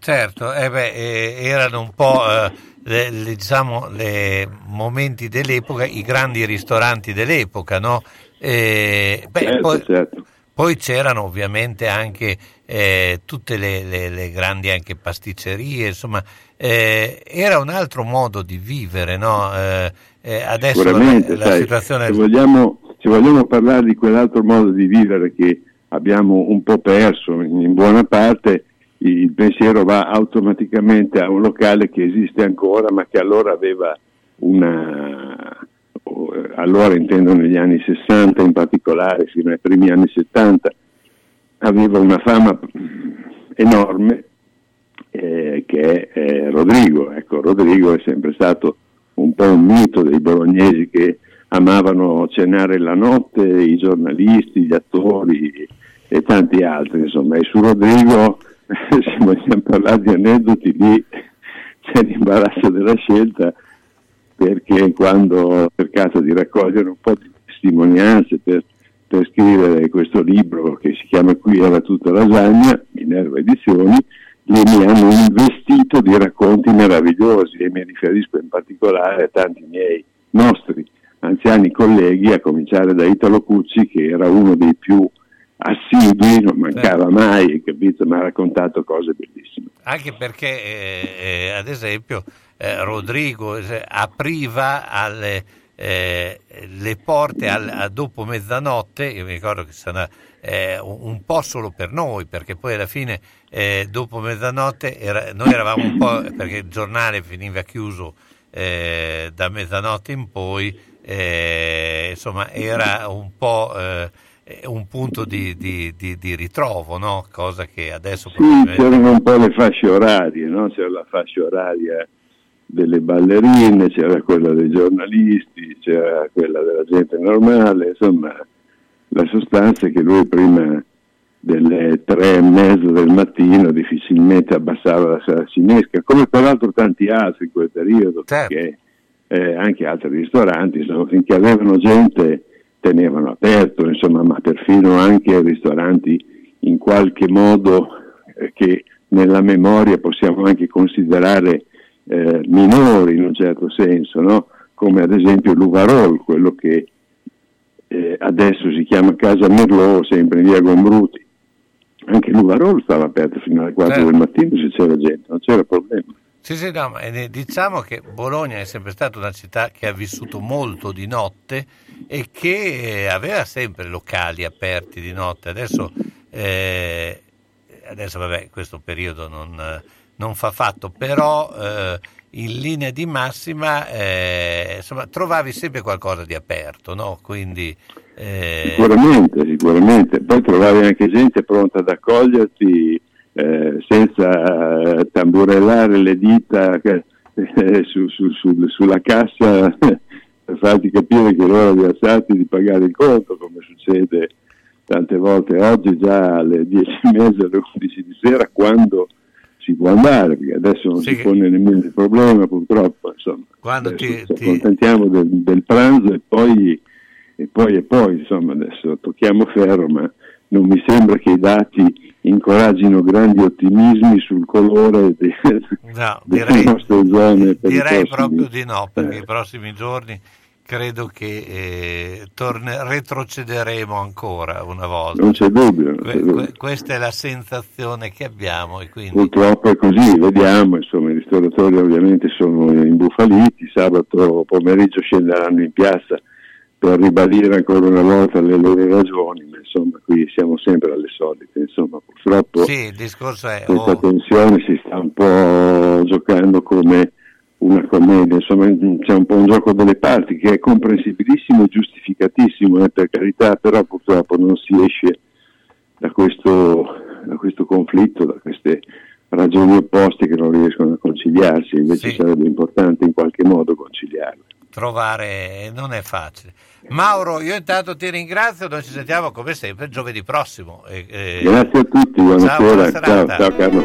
Certo, eh beh, eh, erano un po' eh, le, le, diciamo, le momenti dell'epoca, i grandi ristoranti dell'epoca, no? Eh, beh, Certo, poi, certo. poi c'erano ovviamente anche eh, tutte le, le- le grandi anche pasticcerie, insomma, eh, era un altro modo di vivere, no? Eh, adesso la, Sicuramente, la sai, situazione se, vogliamo, se vogliamo parlare di quell'altro modo di vivere che abbiamo un po' perso in buona parte, il pensiero va automaticamente a un locale che esiste ancora ma che allora aveva una, eh, allora intendo negli anni 60 in particolare, fino ai primi anni 70, aveva una fama enorme eh, che è eh, Rodrigo. Ecco, Rodrigo è sempre stato un po' un mito dei bolognesi che amavano cenare la notte, i giornalisti, gli attori e tanti altri, insomma, e su Rodrigo, (laughs) se vogliamo parlare di aneddoti, lì c'è l'imbarazzo della scelta perché quando ho cercato di raccogliere un po' di testimonianze per, per scrivere questo libro che si chiama Qui era tutta lasagna, Minerva Edizioni, lì mi hanno investito di racconti meravigliosi e mi riferisco in particolare a tanti miei nostri anziani colleghi, a cominciare da Italo Cucci che era uno dei più assidui, non mancava mai, capito? Mi ha raccontato cose bellissime. Anche perché, eh, eh, ad esempio, eh, Rodrigo eh, apriva alle, eh, le porte al- a dopo mezzanotte, io mi ricordo che sarà eh, un po' solo per noi, perché poi alla fine dopo mezzanotte era- noi eravamo un po', perché il giornale finiva chiuso da mezzanotte in poi, insomma era un po' un punto di, di- di- di ritrovo, no? cosa che adesso Sì, probabilmente- c'erano un po' le fasce orarie, no? c'era la fascia oraria delle ballerine, c'era quella dei giornalisti, c'era quella della gente normale, insomma la sostanza è che lui prima delle tre e mezza del mattino difficilmente abbassava la sala cinesca, come peraltro tanti altri in quel periodo, perché eh, anche altri ristoranti, insomma, finché avevano gente tenevano aperto, insomma, ma perfino anche ristoranti in qualche modo eh, che nella memoria possiamo anche considerare eh, minori in un certo senso, no? come ad esempio l'Uvarol, quello che eh, adesso si chiama Casa Merlot, sempre in via Gombruti. Anche l'Uvarol stava aperto fino alle 4 Certo. del mattino se c'era gente, non c'era problema. Sì, sì, no, ma eh, diciamo che Bologna è sempre stata una città che ha vissuto molto di notte e che eh, aveva sempre locali aperti di notte. Adesso, eh, adesso vabbè, questo periodo non, eh, non fa fatto, però eh, in linea di massima eh, insomma, trovavi sempre qualcosa di aperto, no? Quindi Sicuramente, sicuramente. Poi trovavi anche gente pronta ad accoglierti eh, senza eh, tamburellare le dita eh, su- su- sul- sulla cassa (laughs) per farti capire che è l'ora di alzarti di pagare il conto, come succede tante volte oggi già alle 10 e mezza, alle 11 di sera, quando si può andare, perché adesso non Sì, si pone nemmeno il problema purtroppo. Insomma. Quando Adesso ti- ci ti- accontentiamo del, del pranzo e poi, e poi e poi, insomma, adesso tocchiamo ferro, ma non mi sembra che i dati incoraggino grandi ottimismi sul colore de- no, (laughs) delle direi, nostre zone. direi prossimi- proprio di no, perché eh. i prossimi giorni credo che eh, torne- retrocederemo ancora una volta. Non c'è dubbio. non Que- c'è dubbio. que- questa è la sensazione che abbiamo e quindi Purtroppo è così, vediamo, insomma, i ristoratori ovviamente sono imbufaliti, sabato pomeriggio scenderanno in piazza per ribadire ancora una volta le loro ragioni, ma insomma qui siamo sempre alle solite, insomma purtroppo sì, il discorso è questa o- tensione si sta un po' giocando come una commedia, insomma c'è un po' un gioco delle parti che è comprensibilissimo e giustificatissimo, eh, per carità, però purtroppo non si esce da questo, da questo conflitto, da queste ragioni opposte che non riescono a conciliarsi, invece Sì. sarebbe importante in qualche modo conciliarle. Trovare non è facile. Mauro, io intanto ti ringrazio, noi ci sentiamo come sempre giovedì prossimo. E- e- Grazie a tutti, Ciao, buonasera, buona ciao, serata. ciao Carlo.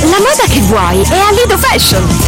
La moda che vuoi è a Lido Fashion.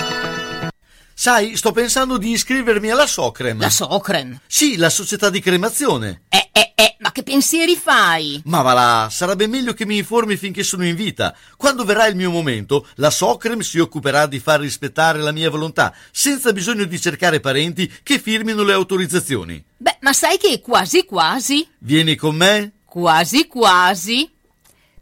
Sai, sto pensando di iscrivermi alla Socrem. La Socrem? Sì, la società di cremazione. Eh, eh, eh, ma che pensieri fai? Ma va là, sarebbe meglio che mi informi finché sono in vita. Quando verrà il mio momento, la Socrem si occuperà di far rispettare la mia volontà, senza bisogno di cercare parenti che firmino le autorizzazioni. Beh, ma sai che quasi quasi, Vieni con me? quasi quasi.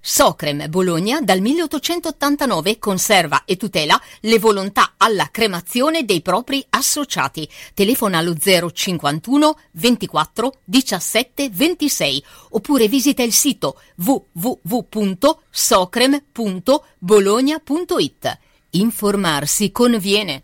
Socrem Bologna dal 1889 conserva e tutela le volontà alla cremazione dei propri associati. Telefona allo 051 24 17 26 oppure visita il sito www.socrem.bologna.it. Informarsi conviene.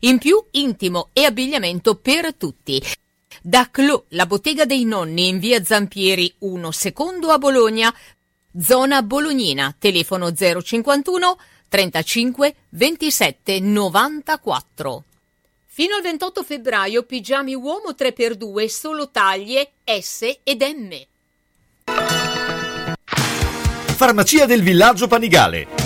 In più intimo e abbigliamento per tutti. Da Clo, la bottega dei nonni in via Zampieri 1 secondo a Bologna, zona Bolognina, telefono 051 35 27 94. Fino al 28 febbraio pigiami uomo 3x2 solo taglie S ed M. Farmacia del Villaggio Panigale.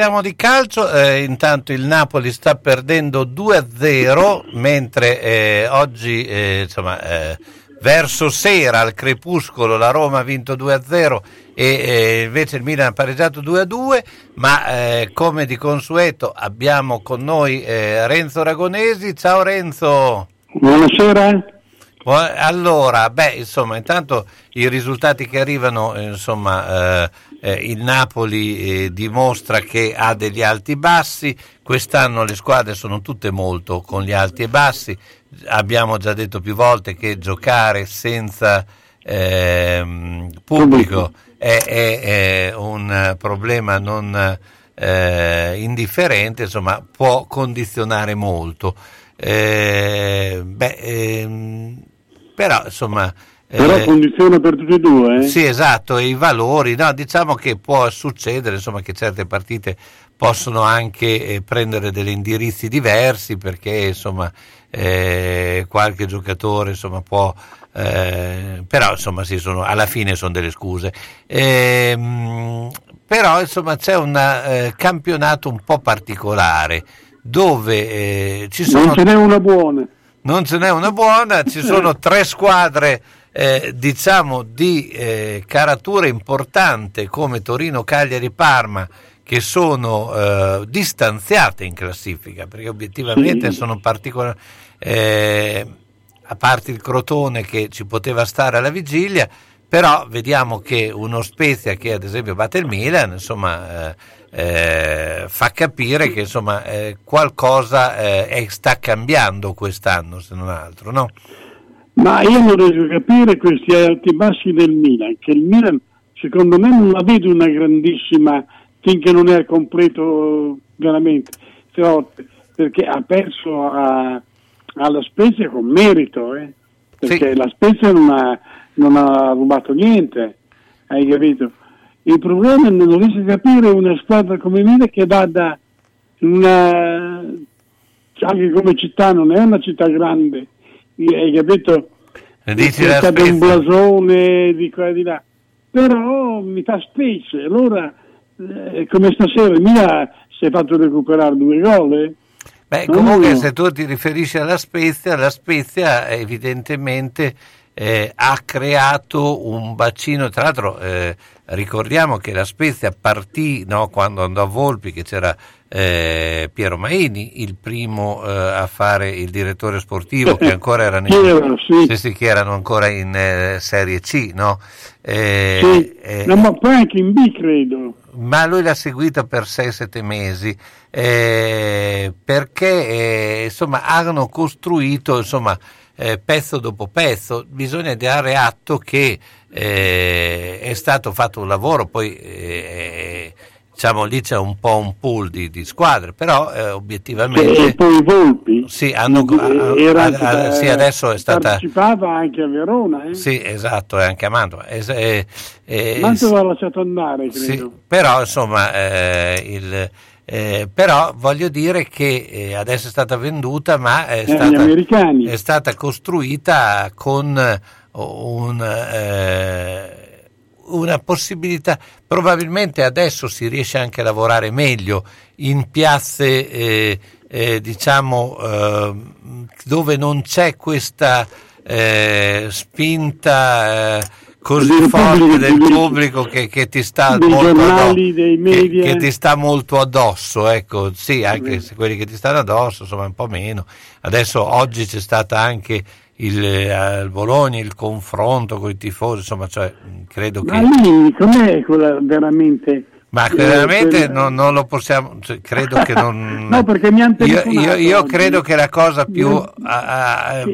Parliamo di calcio, eh, intanto il Napoli sta perdendo 2-0, mentre eh, oggi, eh, insomma, eh, verso sera, al crepuscolo, la Roma ha vinto 2-0 e eh, invece il Milan ha pareggiato 2-2, ma eh, come di consueto abbiamo con noi Renzo Ragonesi. Ciao Renzo! Buonasera. Bu- Allora, beh, insomma, intanto i risultati che arrivano, insomma, eh, eh, il Napoli eh, dimostra che ha degli alti e bassi, quest'anno le squadre sono tutte molto con gli alti e bassi, abbiamo già detto più volte che giocare senza ehm, pubblico. è, è- è un problema non eh, indifferente, insomma, può condizionare molto. Eh, beh, ehm, però insomma Però eh, condiziona per tutti e due, eh? sì, esatto, e i valori, no, diciamo che può succedere insomma, che certe partite possono anche eh, prendere degli indirizzi diversi perché insomma, eh, qualche giocatore insomma può eh, però insomma sì, sono, alla fine sono delle scuse Ehm, però insomma c'è un eh, campionato un po' particolare dove ci sono Non ce n'è una buona. non ce n'è una buona, ci sono tre squadre eh, diciamo di eh, caratura importante come Torino, Cagliari, Parma che sono eh, distanziate in classifica perché obiettivamente sono particolari a parte il Crotone che ci poteva stare alla vigilia però vediamo che uno Spezia che ad esempio batte il Milan insomma eh, eh, fa capire che insomma eh, qualcosa eh, è- sta cambiando quest'anno se non altro no? Ma io non riesco a capire questi alti bassi del Milan, che il Milan secondo me non la vede una grandissima, finché non è al completo veramente, perché ha perso a- alla Spezia con merito, eh, perché la Spezia non ha, non ha rubato niente, hai capito? Il problema è non riesco a capire una squadra come Milan che va da una, anche come città, non è una città grande, hai capito? Dici la stato un blasone di qua e di là, però mi fa specie. Allora, eh, come stasera, il Milan si è fatto recuperare due gol. eh? Beh, comunque no. se tu ti riferisci alla Spezia, la Spezia evidentemente eh, ha creato un bacino, tra l'altro eh, ricordiamo che la Spezia partì no, quando andò a Volpi, che c'era eh, Piero Maini, il primo eh, a fare il direttore sportivo, che ancora erano in, Piero, sì. sì, che erano ancora in eh, Serie C, no? Eh, Sì. eh, No, ma poi anche in B, credo. ma lui l'ha seguita per 6-7 mesi eh, perché eh, insomma hanno costruito insomma eh, pezzo dopo pezzo bisogna dare atto che eh, è stato fatto un lavoro poi eh, diciamo lì c'è un po' un pool di, di squadre però eh, obiettivamente E poi i Volpi. sì, hanno, era a- a- da- sì, adesso è stata Partecipava anche a Verona. Eh? sì esatto e anche a Mantova Es- eh, eh, Mantova l'ha lasciato andare, credo. sì, però insomma, eh, il, eh, però voglio dire che eh, adesso è stata venduta, ma è, Eh, stata, americani. è stata costruita con un, eh, una possibilità. Probabilmente adesso si riesce anche a lavorare meglio in piazze, eh, eh, diciamo, eh, dove non c'è questa eh, spinta. eh, così Del forte pubblico, del pubblico che, che ti sta molto giornali, addosso, che, che ti sta molto addosso ecco sì anche se quelli che ti stanno addosso insomma un po' meno adesso oggi c'è stata anche il, eh, al Bologna il confronto con i tifosi insomma cioè, credo Ma che lì com'è quella veramente? ma eh, veramente quella- non, non lo possiamo cioè, credo che non (laughs) No, perché mi hanno io, io- io credo che la cosa più Mi- a- a-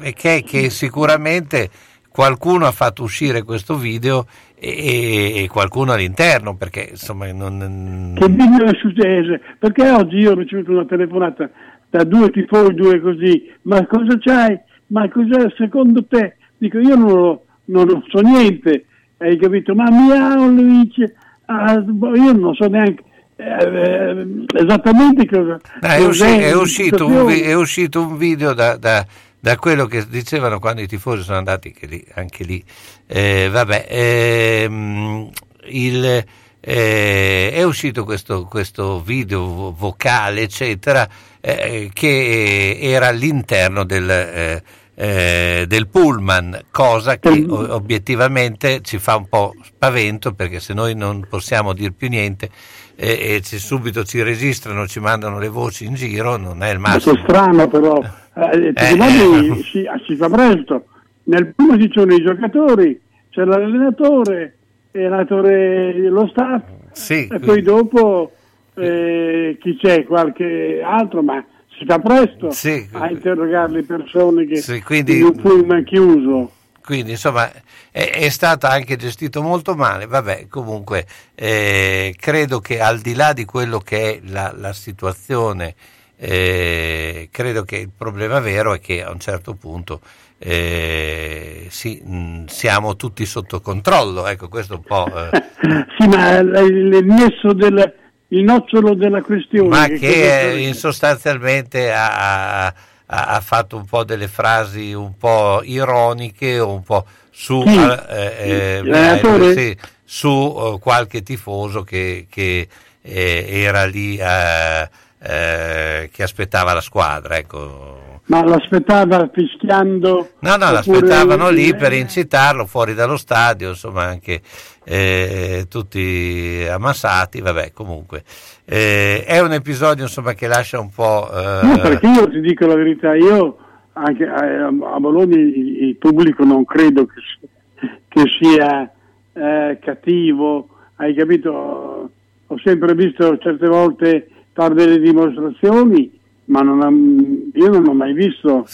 è che, che sicuramente qualcuno ha fatto uscire questo video e, e qualcuno all'interno perché insomma non, Che video è successo? Perché oggi io ho ricevuto una telefonata da due tifosi, due così, ma cosa c'hai? Ma cos'è secondo te? Dico io non, lo- non so niente, hai capito? Ma Miaulic, ah, io non so neanche eh, eh, esattamente cosa. È, usci- è uscito un, vi- è uscito un video da, da- da quello che dicevano quando i tifosi sono andati lì- anche lì. Eh, vabbè, ehm, il, eh, è uscito questo, questo video vo- vocale, eccetera, eh, che era all'interno del, eh, eh, del pullman, cosa che o- obiettivamente ci fa un po' spavento perché se noi non possiamo dir più niente e, e ci- subito ci registrano, ci mandano le voci in giro, non è il Questo è massimo. strano però, eh, Eh, eh, eh. si, si fa presto. Nel primo ci sono i giocatori, c'è l'allenatore, l'allenatore, lo staff, Sì, e poi dopo eh, chi c'è, qualche altro, ma si fa presto Sì. a interrogare le persone che Sì, quindi- in un pullman chiuso. Quindi insomma è, è stato anche gestito molto male, vabbè comunque eh, credo che al di là di quello che è la, la situazione, eh, credo che il problema vero è che a un certo punto eh, sì, mh, siamo tutti sotto controllo, ecco questo un po'... eh, (laughs) Sì, ma il, il nesso del il nocciolo della questione. ma che che eh, in sostanzialmente ha, ha- fatto un po' delle frasi un po' ironiche o un po' su, Chi? eh, eh, L'allenatore? sì, su eh, qualche tifoso che, che, eh, era lì eh, eh, che aspettava la squadra. Ecco. Ma l'aspettava fischiando? No, no, l'aspettavano lì per incitarlo fuori dallo stadio, insomma anche eh, tutti ammassati, vabbè comunque. Eh, è un episodio insomma che lascia un po'... eh, No, perché io ti dico la verità, io anche a, Bologna il, pubblico non credo che, che sia eh, cattivo, hai capito? Ho sempre visto certe volte fare delle dimostrazioni, ma non ho- io non ho mai visto,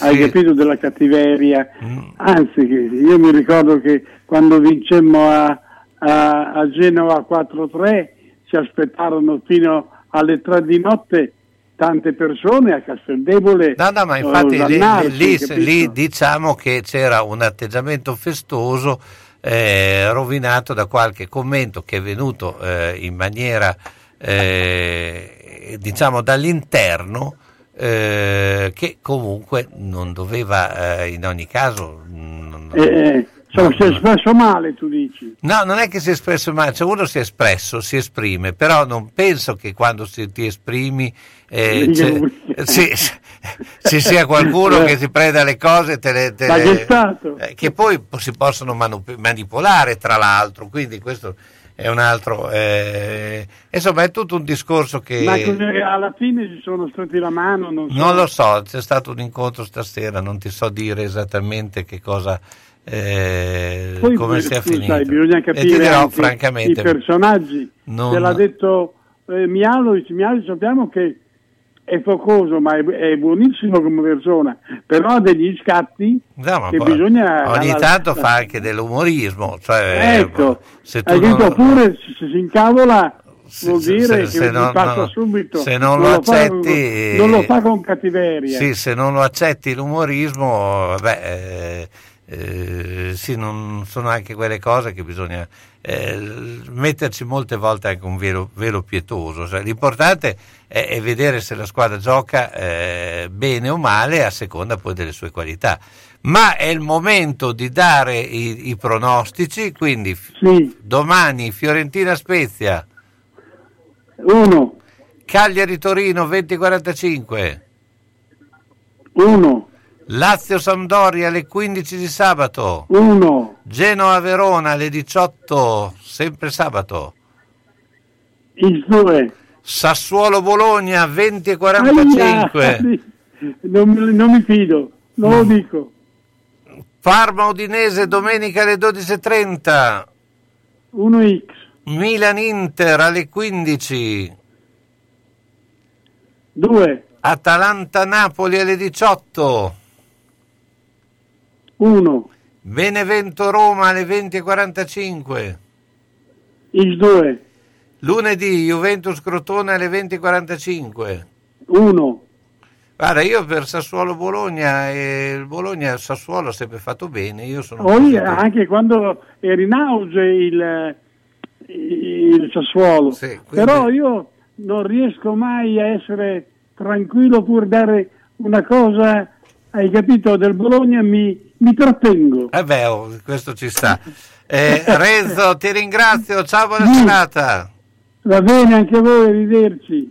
hai capito, della cattiveria. Anzi, che io mi ricordo che quando vincemmo a, a- a Genova 4-3 ci aspettarono fino alle 3 di notte tante persone a Casteldebole. No, no, ma infatti lì, lì- lì diciamo che c'era un atteggiamento festoso eh, rovinato da qualche commento che è venuto eh, in maniera, eh, diciamo, dall'interno, eh, che comunque non doveva eh, in ogni caso... non- Eh, eh, insomma, si è espresso male, tu dici. No, non è che si è espresso male, cioè uno si è espresso, si esprime, però non penso che quando si- ti esprimi eh, ci, (laughs) ci sia qualcuno che si prenda le cose te le... te le- che poi si possono manu- manipolare tra l'altro, quindi questo è un altro... eh, insomma è tutto un discorso che... Ma alla fine si sono stretti la mano, non so. Non lo so, c'è stato un incontro stasera, non ti so dire esattamente che cosa, eh, Poi, come sia finito. sai, bisogna e capire dirò anche francamente, i personaggi. non- Te l'ha detto eh, Mialovic, Mialovic sappiamo che è focoso, ma è, è buonissimo come persona, però ha degli scatti No, che bisogna... ogni alla- tanto fa anche dell'umorismo, cioè, Ecco, se tu non- oppure se, si incavola vuol se- dire se- che se si non- passa no, subito. se non lo fa- accetti- non lo fa con cattiveria. Sì, se non lo accetti l'umorismo, vabbè, eh, eh, sì, non sono anche quelle cose che bisogna eh, metterci molte volte anche un velo, velo pietoso. Cioè, l'importante è, è vedere se la squadra gioca eh, bene o male a seconda poi delle sue qualità. Ma è il momento di dare i, i pronostici, quindi f- domani Fiorentina Spezia. Uno. Cagliari Torino 2045. 1, Lazio Sampdoria alle 15 di sabato. 1, Genoa Verona alle 18, sempre sabato. il 2. Sassuolo Bologna 20 e 45. (laughs) Non, mi- non mi fido, non lo dico. Parma Udinese domenica alle 12.30. 1x. Milan Inter alle 15. 2, Atalanta Napoli alle 18. 1, Benevento Roma alle 20.45. il 2, Lunedì Juventus Crotone alle 20.45. 1. Guarda, io per Sassuolo Bologna e il Bologna Sassuolo ha sempre fatto bene. Io sono Poi anche quando era in auge il, il Sassuolo. Però io non riesco mai a essere tranquillo pur dare una cosa, hai capito, del Bologna mi, mi trattengo. Eh beh, oh, questo ci sta. Eh, Renzo, ti ringrazio. Ciao, buona serata. Va bene anche a voi, arrivederci.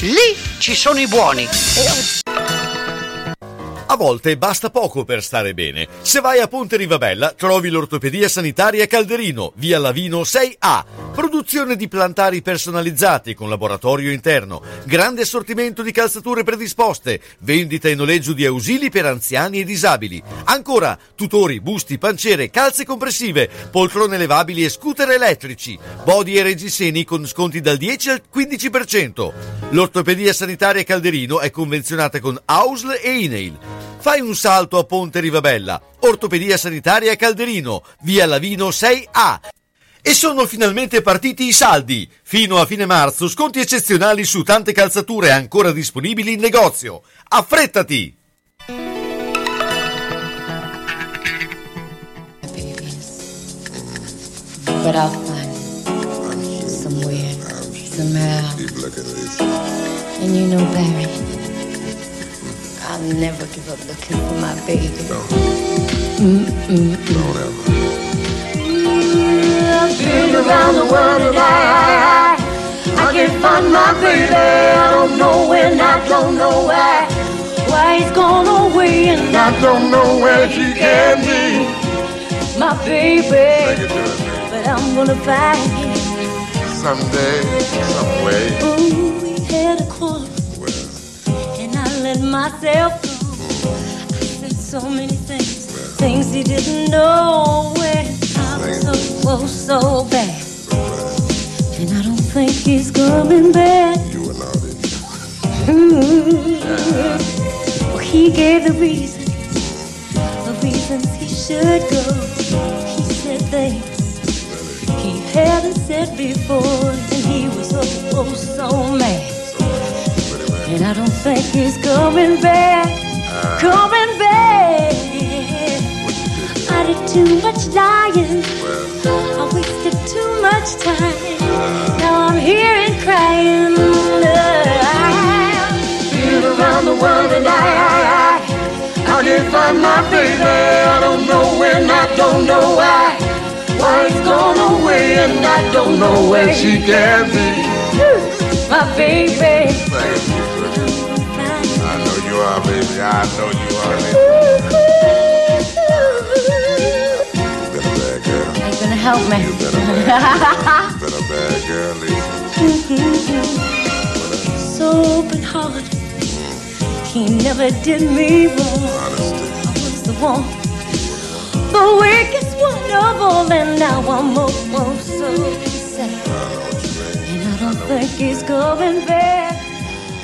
Lì ci sono i buoni. A volte basta poco per stare bene. Se vai a Ponte Rivabella trovi l'ortopedia sanitaria Calderino, via Lavino 6A. Produzione di plantari personalizzati con laboratorio interno, grande assortimento di calzature predisposte, vendita e noleggio di ausili per anziani e disabili. Ancora, tutori, busti, panciere, calze compressive, poltrone levabili e scooter elettrici, body e reggiseni con sconti dal 10 al 15%. L'ortopedia sanitaria Calderino è convenzionata con AUSL e INAIL. Fai un salto a Ponte Rivabella, Ortopedia Sanitaria Calderino, via Lavino 6A. E sono finalmente partiti i saldi. Fino a fine marzo sconti eccezionali su tante calzature ancora disponibili in negozio. Affrettati! But I'll find somewhere, somehow. And you know, Barry, I'll never give up looking for my baby. Mm-mm-mm. I've been around the world and I, I, I can't find my baby. I don't know when, I don't know why. Why he's gone away and I don't know where she can be. My baby, but I'm gonna find him. Someday, some way. Ooh, let myself go. I said so many things, things he didn't know. When I was so, close, so bad, and I don't think he's coming back. Mm. Well, he gave the reasons, the reasons he should go. He said things he hadn't said before, and he was so, oh so mad. And I don't think he's coming back, coming back. I did too much lying, I wasted too much time. Now I'm here and crying. I've been around the world and I, I, I, I can't find my baby. I don't know when, I don't know why. Why he's gone away and I don't know where she can be. My baby. I know you are, baby. I know you are, baby. Are you gonna help me? Been a bad girl, Lisa. so open hearted. He never did me wrong. I was the one, the weakest one of all, and now I'm oh so sad. And I don't think he's coming back,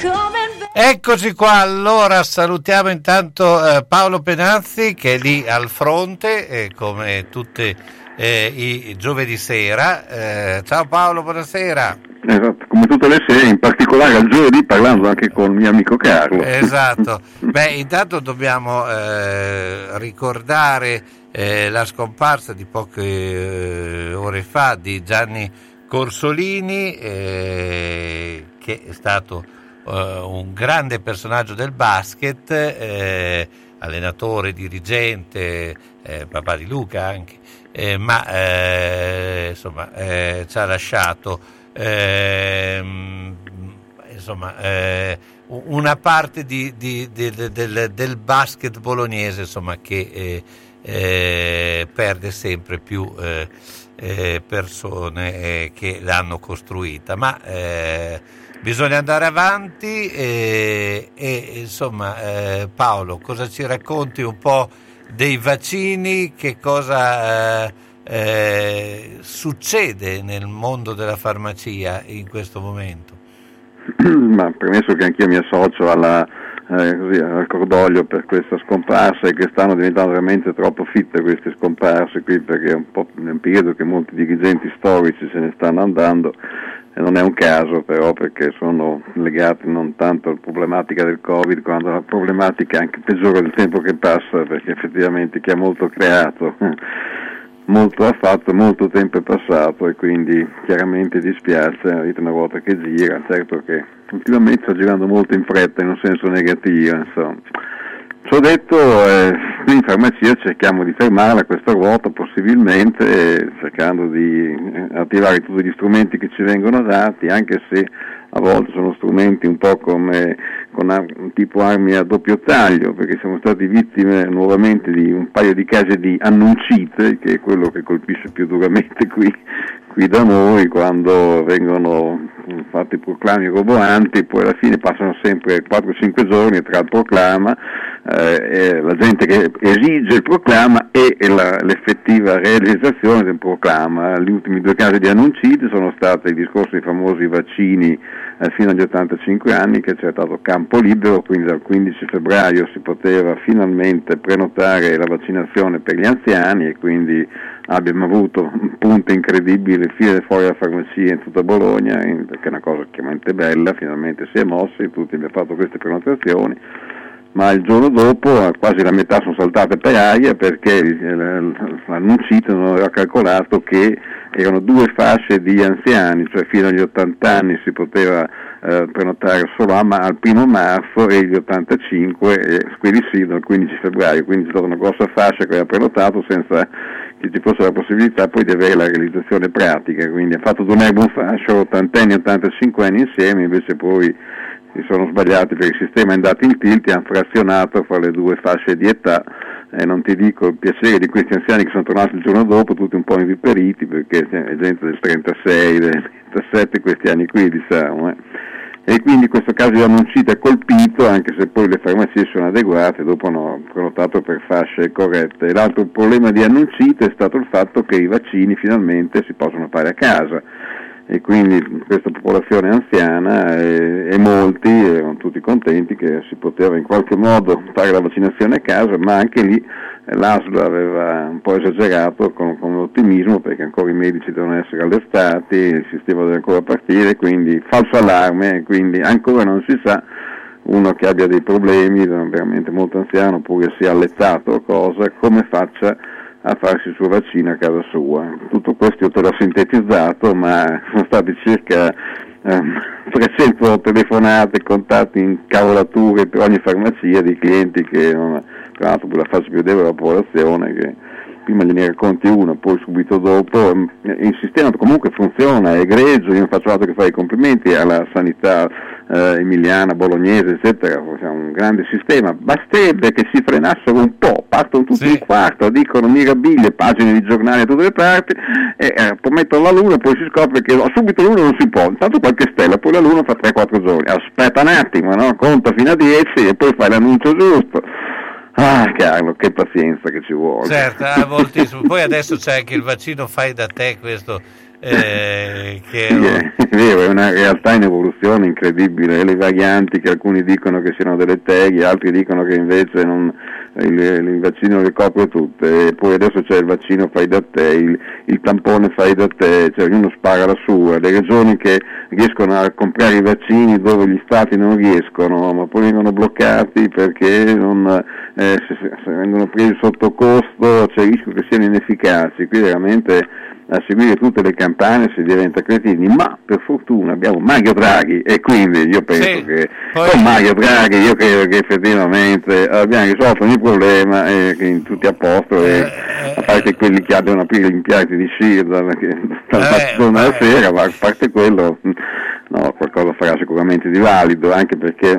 coming back. Eccoci qua, allora salutiamo intanto eh, Paolo Penazzi che è lì al fronte, eh, come tutti eh, i giovedì sera. Eh, ciao Paolo, buonasera. Esatto, come tutte le sere, in particolare al giovedì parlando anche con il mio amico Carlo. Esatto, (laughs) beh intanto dobbiamo eh, ricordare eh, la scomparsa di poche ore fa di Gianni Corsolini che è stato un grande personaggio del basket, eh, allenatore, dirigente, eh, papà di Luca anche, eh, ma eh, insomma eh, ci ha lasciato ehm, insomma, eh, una parte di- di- di- del, del basket bolognese insomma, che eh, eh, perde sempre più eh, eh, persone eh, che l'hanno costruita. Ma eh, bisogna andare avanti e, e, insomma eh, Paolo cosa ci racconti un po' dei vaccini, che cosa eh, eh, succede nel mondo della farmacia in questo momento? (clears throat) Ma premesso che anch'io mi associo alla, eh, così, al cordoglio per questa scomparsa e che stanno diventando veramente troppo fitte queste scomparse qui perché è un po' nel periodo che molti dirigenti storici se ne stanno andando non è un caso però perché sono legati non tanto alla problematica del Covid quanto alla problematica anche peggiore del tempo che passa perché effettivamente chi ha molto creato (laughs) molto ha fatto, molto tempo è passato e quindi chiaramente dispiace la vita una volta che gira, certo che ultimamente sta girando molto in fretta in un senso negativo, insomma. Ci ho detto, eh, in farmacia cerchiamo di fermarla questa ruota possibilmente, eh, cercando di eh, attivare tutti gli strumenti che ci vengono dati, anche se a volte sono strumenti un po' come ar- tipo armi a doppio taglio, perché siamo stati vittime nuovamente di un paio di casi di annuncite, che è quello che colpisce più duramente qui, qui da noi, quando vengono fatti proclami roboanti, poi alla fine passano sempre 4-5 giorni tra il proclama, eh, la gente che esige il proclama e, e la- l'effettiva realizzazione del proclama. Gli ultimi due casi di annuncite sono stati il discorso dei famosi vaccini eh, fino agli 85 anni che c'è stato campo libero, quindi dal 15 febbraio si poteva finalmente prenotare la vaccinazione per gli anziani e quindi abbiamo avuto un punto incredibile, file fuori dalla farmacia in tutta Bologna, perché è una cosa chiaramente bella, finalmente si è mossi, tutti abbiamo fatto queste prenotazioni ma il giorno dopo quasi la metà sono saltate per aria perché l'annuncito non aveva calcolato che erano due fasce di anziani, cioè fino agli 80 anni si poteva eh, prenotare solo a al primo marzo e gli 85, e quelli sì, dal 15 febbraio, quindi c'è stata una grossa fascia che aveva prenotato senza che ci fosse la possibilità poi di avere la realizzazione pratica, quindi ha fatto un fascio 80 anni e 85 anni insieme, invece poi si sono sbagliati perché il sistema è andato in tilt e hanno frazionato fra le due fasce di età e non ti dico il piacere di questi anziani che sono tornati il giorno dopo tutti un po' inviperiti perché è gente del 36, del 37 questi anni qui diciamo eh. E quindi questo caso di annuncita è colpito anche se poi le farmacie sono adeguate dopo hanno prenotato per fasce corrette. L'altro problema di annuncita è stato il fatto che i vaccini finalmente si possono fare a casa e quindi questa popolazione anziana e, e molti erano tutti contenti che si poteva in qualche modo fare la vaccinazione a casa, ma anche lì eh, l'ASL aveva un po' esagerato con, con ottimismo perché ancora i medici devono essere allestati, il sistema deve ancora partire, quindi falso allarme, quindi ancora non si sa uno che abbia dei problemi, veramente molto anziano oppure sia allettato o cosa, come faccia a farsi il suo vaccino a casa sua. Tutto questo io te l'ho sintetizzato, ma sono stati circa ehm, 300 telefonate, contatti in cavolature per ogni farmacia di clienti che tra l'altro per la fase più debole della popolazione che prima gliene racconti uno, poi subito dopo, ehm, il sistema comunque funziona, è egregio, io non faccio altro che fare i complimenti alla sanità eh, emiliana, bolognese, eccetera, siamo un grande sistema, basterebbe che si frenassero un po', partono tutti in quarto, dicono mirabille, pagine di giornali da tutte le parti, e eh, promettono la luna poi si scopre che subito l'una non si può, intanto qualche stella, poi la luna fa 3-4 giorni, aspetta un attimo, no? conta fino a 10 e poi fai l'annuncio giusto. Ah, Carlo, che pazienza che ci vuole. Certo, ah, moltissimo. Poi adesso c'è anche il vaccino fai da te, questo eh, (laughs) che Sì, è, è vero, è una realtà in evoluzione incredibile, le varianti che alcuni dicono che siano delle teghe, altri dicono che invece non- il, il vaccino le copre tutte, e poi adesso c'è il vaccino fai da te, il, il tampone fai da te, cioè ognuno spara la sua, le regioni che riescono a comprare i vaccini dove gli stati non riescono, ma poi vengono bloccati perché non, eh, se, se- vengono presi sotto costo c'è il rischio che siano inefficaci, qui veramente a seguire tutte le campane si diventa cretini, ma per fortuna abbiamo Mario Draghi e quindi io penso che con Mario Draghi io credo che effettivamente abbiamo risolto ogni problema e che tutti a posto e a parte quelli che abbiano aprire gli impianti di sci dalla, che- dalla mattina alla sera, ma a parte quello no, qualcosa farà sicuramente di valido, anche perché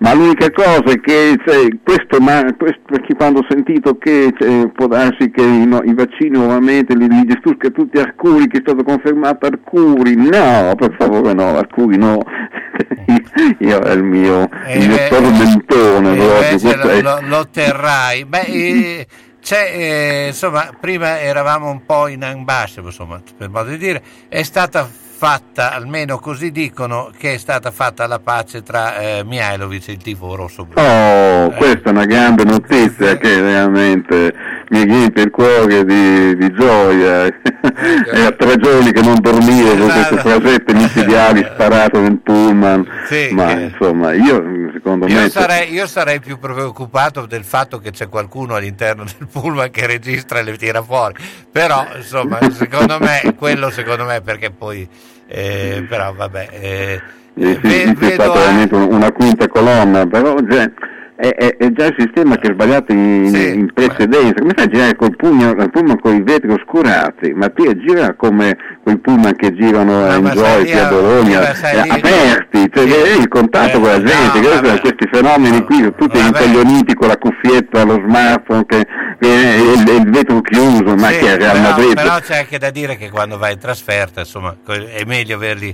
ma l'unica cosa è che questo, ma, questo perché quando ho sentito che cioè, può darsi che i, no- i vaccini nuovamente li, li gestisca tutti Arcuri, che è stato confermato Arcuri, no, per favore no, Arcuri no, (laughs) io è il mio, il mio Eh, tormentone e proprio, lo, lo- terrai. Beh, eh, c'è, eh, insomma, prima eravamo un po' in ambasce, insomma, per modo di dire, è stata fatta, almeno così dicono, che è stata fatta la pace tra eh, Mihailovic e il tifo rosso blu. Oh, questa è una grande notizia che veramente mi riempie il cuore di, di gioia. (laughs) Era tre giorni che non dormivo con queste frasette micidiali (laughs) sparate nel pullman. Ma insomma, io secondo me. Io sarei, io sarei più preoccupato del fatto che c'è qualcuno all'interno del pullman che registra e le tira fuori, però insomma, secondo me, quello secondo me perché poi, eh, però vabbè, eh, Eh, sì, ve- sì, è vedo stata a- veramente un- una quinta colonna, però cioè, è, è- è già il sistema che è sbagliato in, in precedenza. Come fai a girare col pugno, il pullman con i vetri oscurati? Ma ti gira come quei pullman che girano ma lì qui a Bologna, sì, eh, aperti, cioè vedi il contatto con la gente, che adesso questi fenomeni qui, tutti incoglioniti con la cuffietta, lo smartphone, che, che- il, il vetro chiuso, ma Sì, che è Real però, Madrid. però c'è anche da dire che quando vai in trasferta, insomma, è meglio averli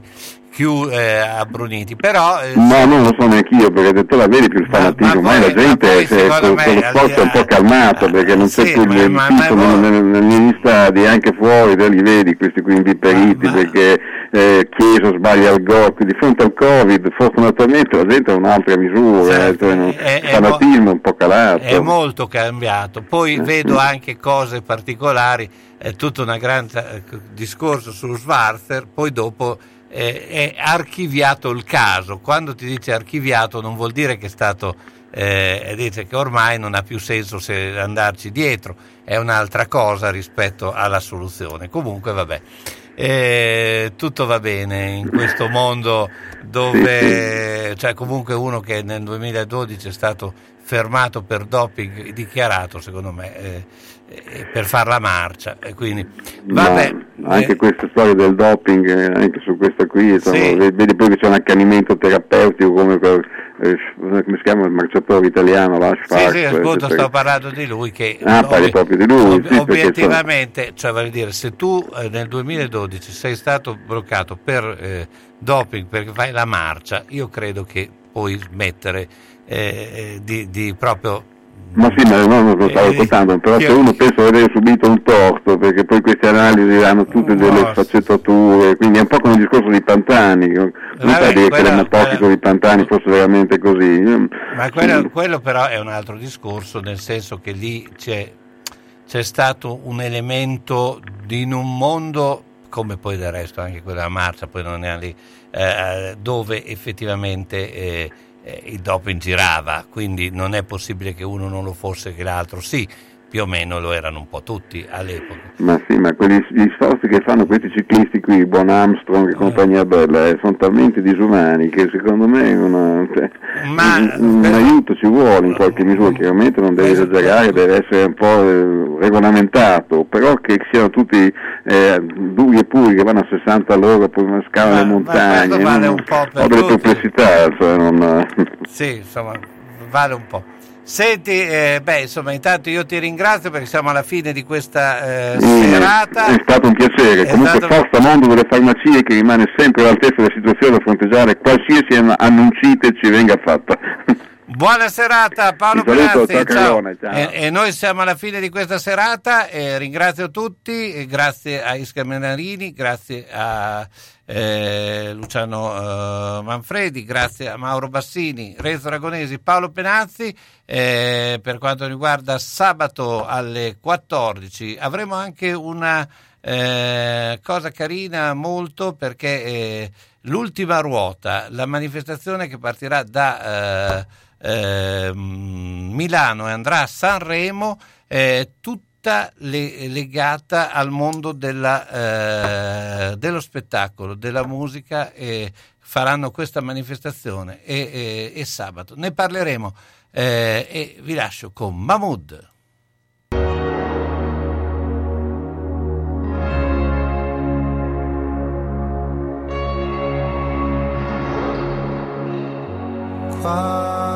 più eh, abbruniti. Però eh, No, non lo so neanche io, perché te la vedi più il fanatismo, ma, la gente se, secondo con, me, lo sport è un po' calmato, perché non c'è sì, più ma- il ma- nel- negli stadi, anche fuori, te li vedi questi qui inviperiti, perché eh, Chiesa sbaglia il gol, di fronte al Covid fortunatamente la gente ha un'altra misura, eh, cioè, non- è- il è fanatismo è un po' calato. è molto cambiato. Poi Eh, vedo sì. anche cose particolari, è tutto un grande discorso su Schwarzer, poi dopo eh, è archiviato il caso. Quando ti dice archiviato non vuol dire che è stato, eh, dice che ormai non ha più senso se andarci dietro, è un'altra cosa rispetto alla soluzione. Comunque vabbè. Eh, tutto va bene in questo mondo dove cioè comunque uno che nel 2012 è stato fermato per doping dichiarato secondo me eh, per fare la marcia e quindi vabbè Ma anche questa storia del doping, eh, anche su questa qui, insomma, Sì. vedi poi che c'è un accanimento terapeutico come, quel, eh, come si chiama il marciatore italiano, sì, Schwarz, sì, appunto eccetera. sto parlando di lui che Ah, parli proprio di lui, ob- sì, perché obiettivamente cioè voglio dire se tu eh, nel 2012 sei stato bloccato per eh, doping perché fai la marcia io credo che puoi smettere eh, eh, di, di proprio Ma sì, ma no, non lo stavo Eh, ascoltando, però se uno pensa di aver subito un torto, perché poi queste analisi hanno tutte delle sfaccettature, quindi è un po' come il discorso di Pantani, non sta a dire che l'ematotico di Pantani fosse veramente così. Ma quello, quello però è un altro discorso, nel senso che lì c'è, c'è stato un elemento di in un mondo, come poi del resto anche quella marcia, poi non è lì, eh, dove effettivamente eh, eh, il doping girava, quindi non è possibile che uno non lo fosse che l'altro sì, più o meno lo erano un po' tutti all'epoca. Ma sì, ma quegli gli sforzi che fanno questi ciclisti qui, Bon Armstrong e compagnia bella, eh, sono talmente disumani che secondo me una- cioè, un, un aiuto ci vuole in qualche misura, chiaramente non deve esagerare, deve essere un po' eh, regolamentato, però che siano tutti eh, duri e puri che vanno a 60 all'ora, poi una scala le montagne, questo vale non- un po' per ho delle perplessità, cioè non... Sì, insomma, vale un po'. Senti, eh, beh, insomma, intanto io ti ringrazio perché siamo alla fine di questa eh, Mm, serata. È stato un piacere, È comunque stato- forza mondo delle farmacie che rimane sempre all'altezza della situazione da fronteggiare qualsiasi annuncite ci venga fatta. Buona serata Paolo saluto, Penazzi, ciao. Carlone, ciao. E, e noi siamo alla fine di questa serata, e ringrazio tutti, grazie a Isca Menarini, grazie a eh, Luciano eh, Manfredi, grazie a Mauro Bassini, Renzo Aragonesi, Paolo Penazzi, eh, per quanto riguarda sabato alle 14 avremo anche una eh, cosa carina molto perché eh, l'ultima ruota, la manifestazione che partirà da eh, ehm, Milano e andrà a Sanremo, è tutta le- legata al mondo della, eh, dello spettacolo, della musica e faranno questa manifestazione e, e- e sabato. Ne parleremo eh, e vi lascio con Mahmood.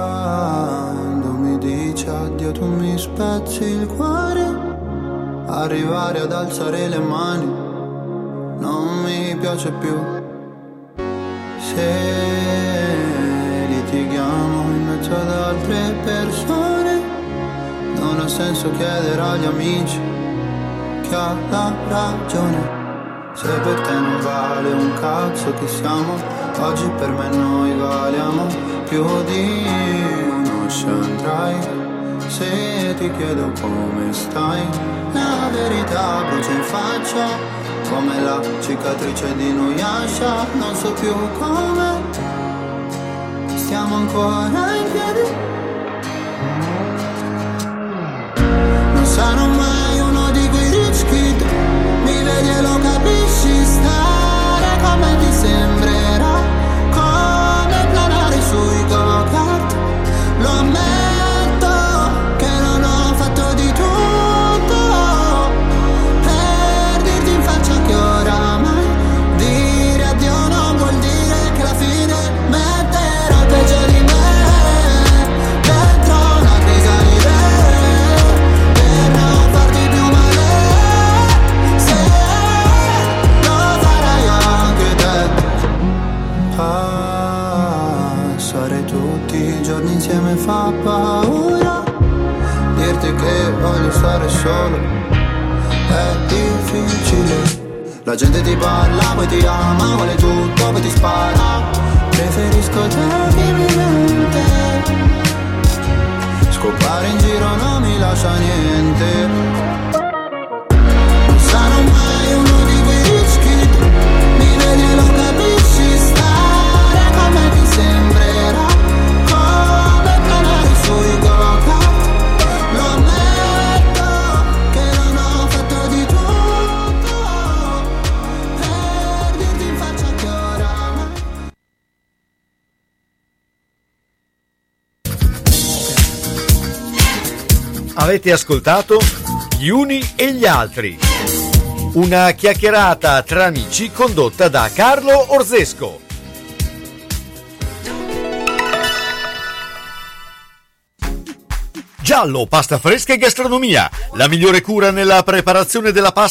Quando mi dici addio tu mi spezzi il cuore Arrivare ad alzare le mani non mi piace più Se litighiamo in mezzo ad altre persone Non ha senso chiedere agli amici chi ha la ragione se per te non vale un cazzo che siamo, oggi per me noi valiamo più di uno andrai. Se ti chiedo come stai, la verità brucia in faccia, come la cicatrice di Nuyasha, non so più come stiamo ancora in piedi. Non sarò mai stare solo. È difficile. La gente ti parla, poi ti ama, vuole tutto, poi ti spara. Preferisco te mente Scopare in giro non mi lascia niente Avete ascoltato Gli uni e gli altri. Una chiacchierata tra amici condotta da Carlo Orzesco. Giallo, pasta fresca e gastronomia. La migliore cura nella preparazione della pasta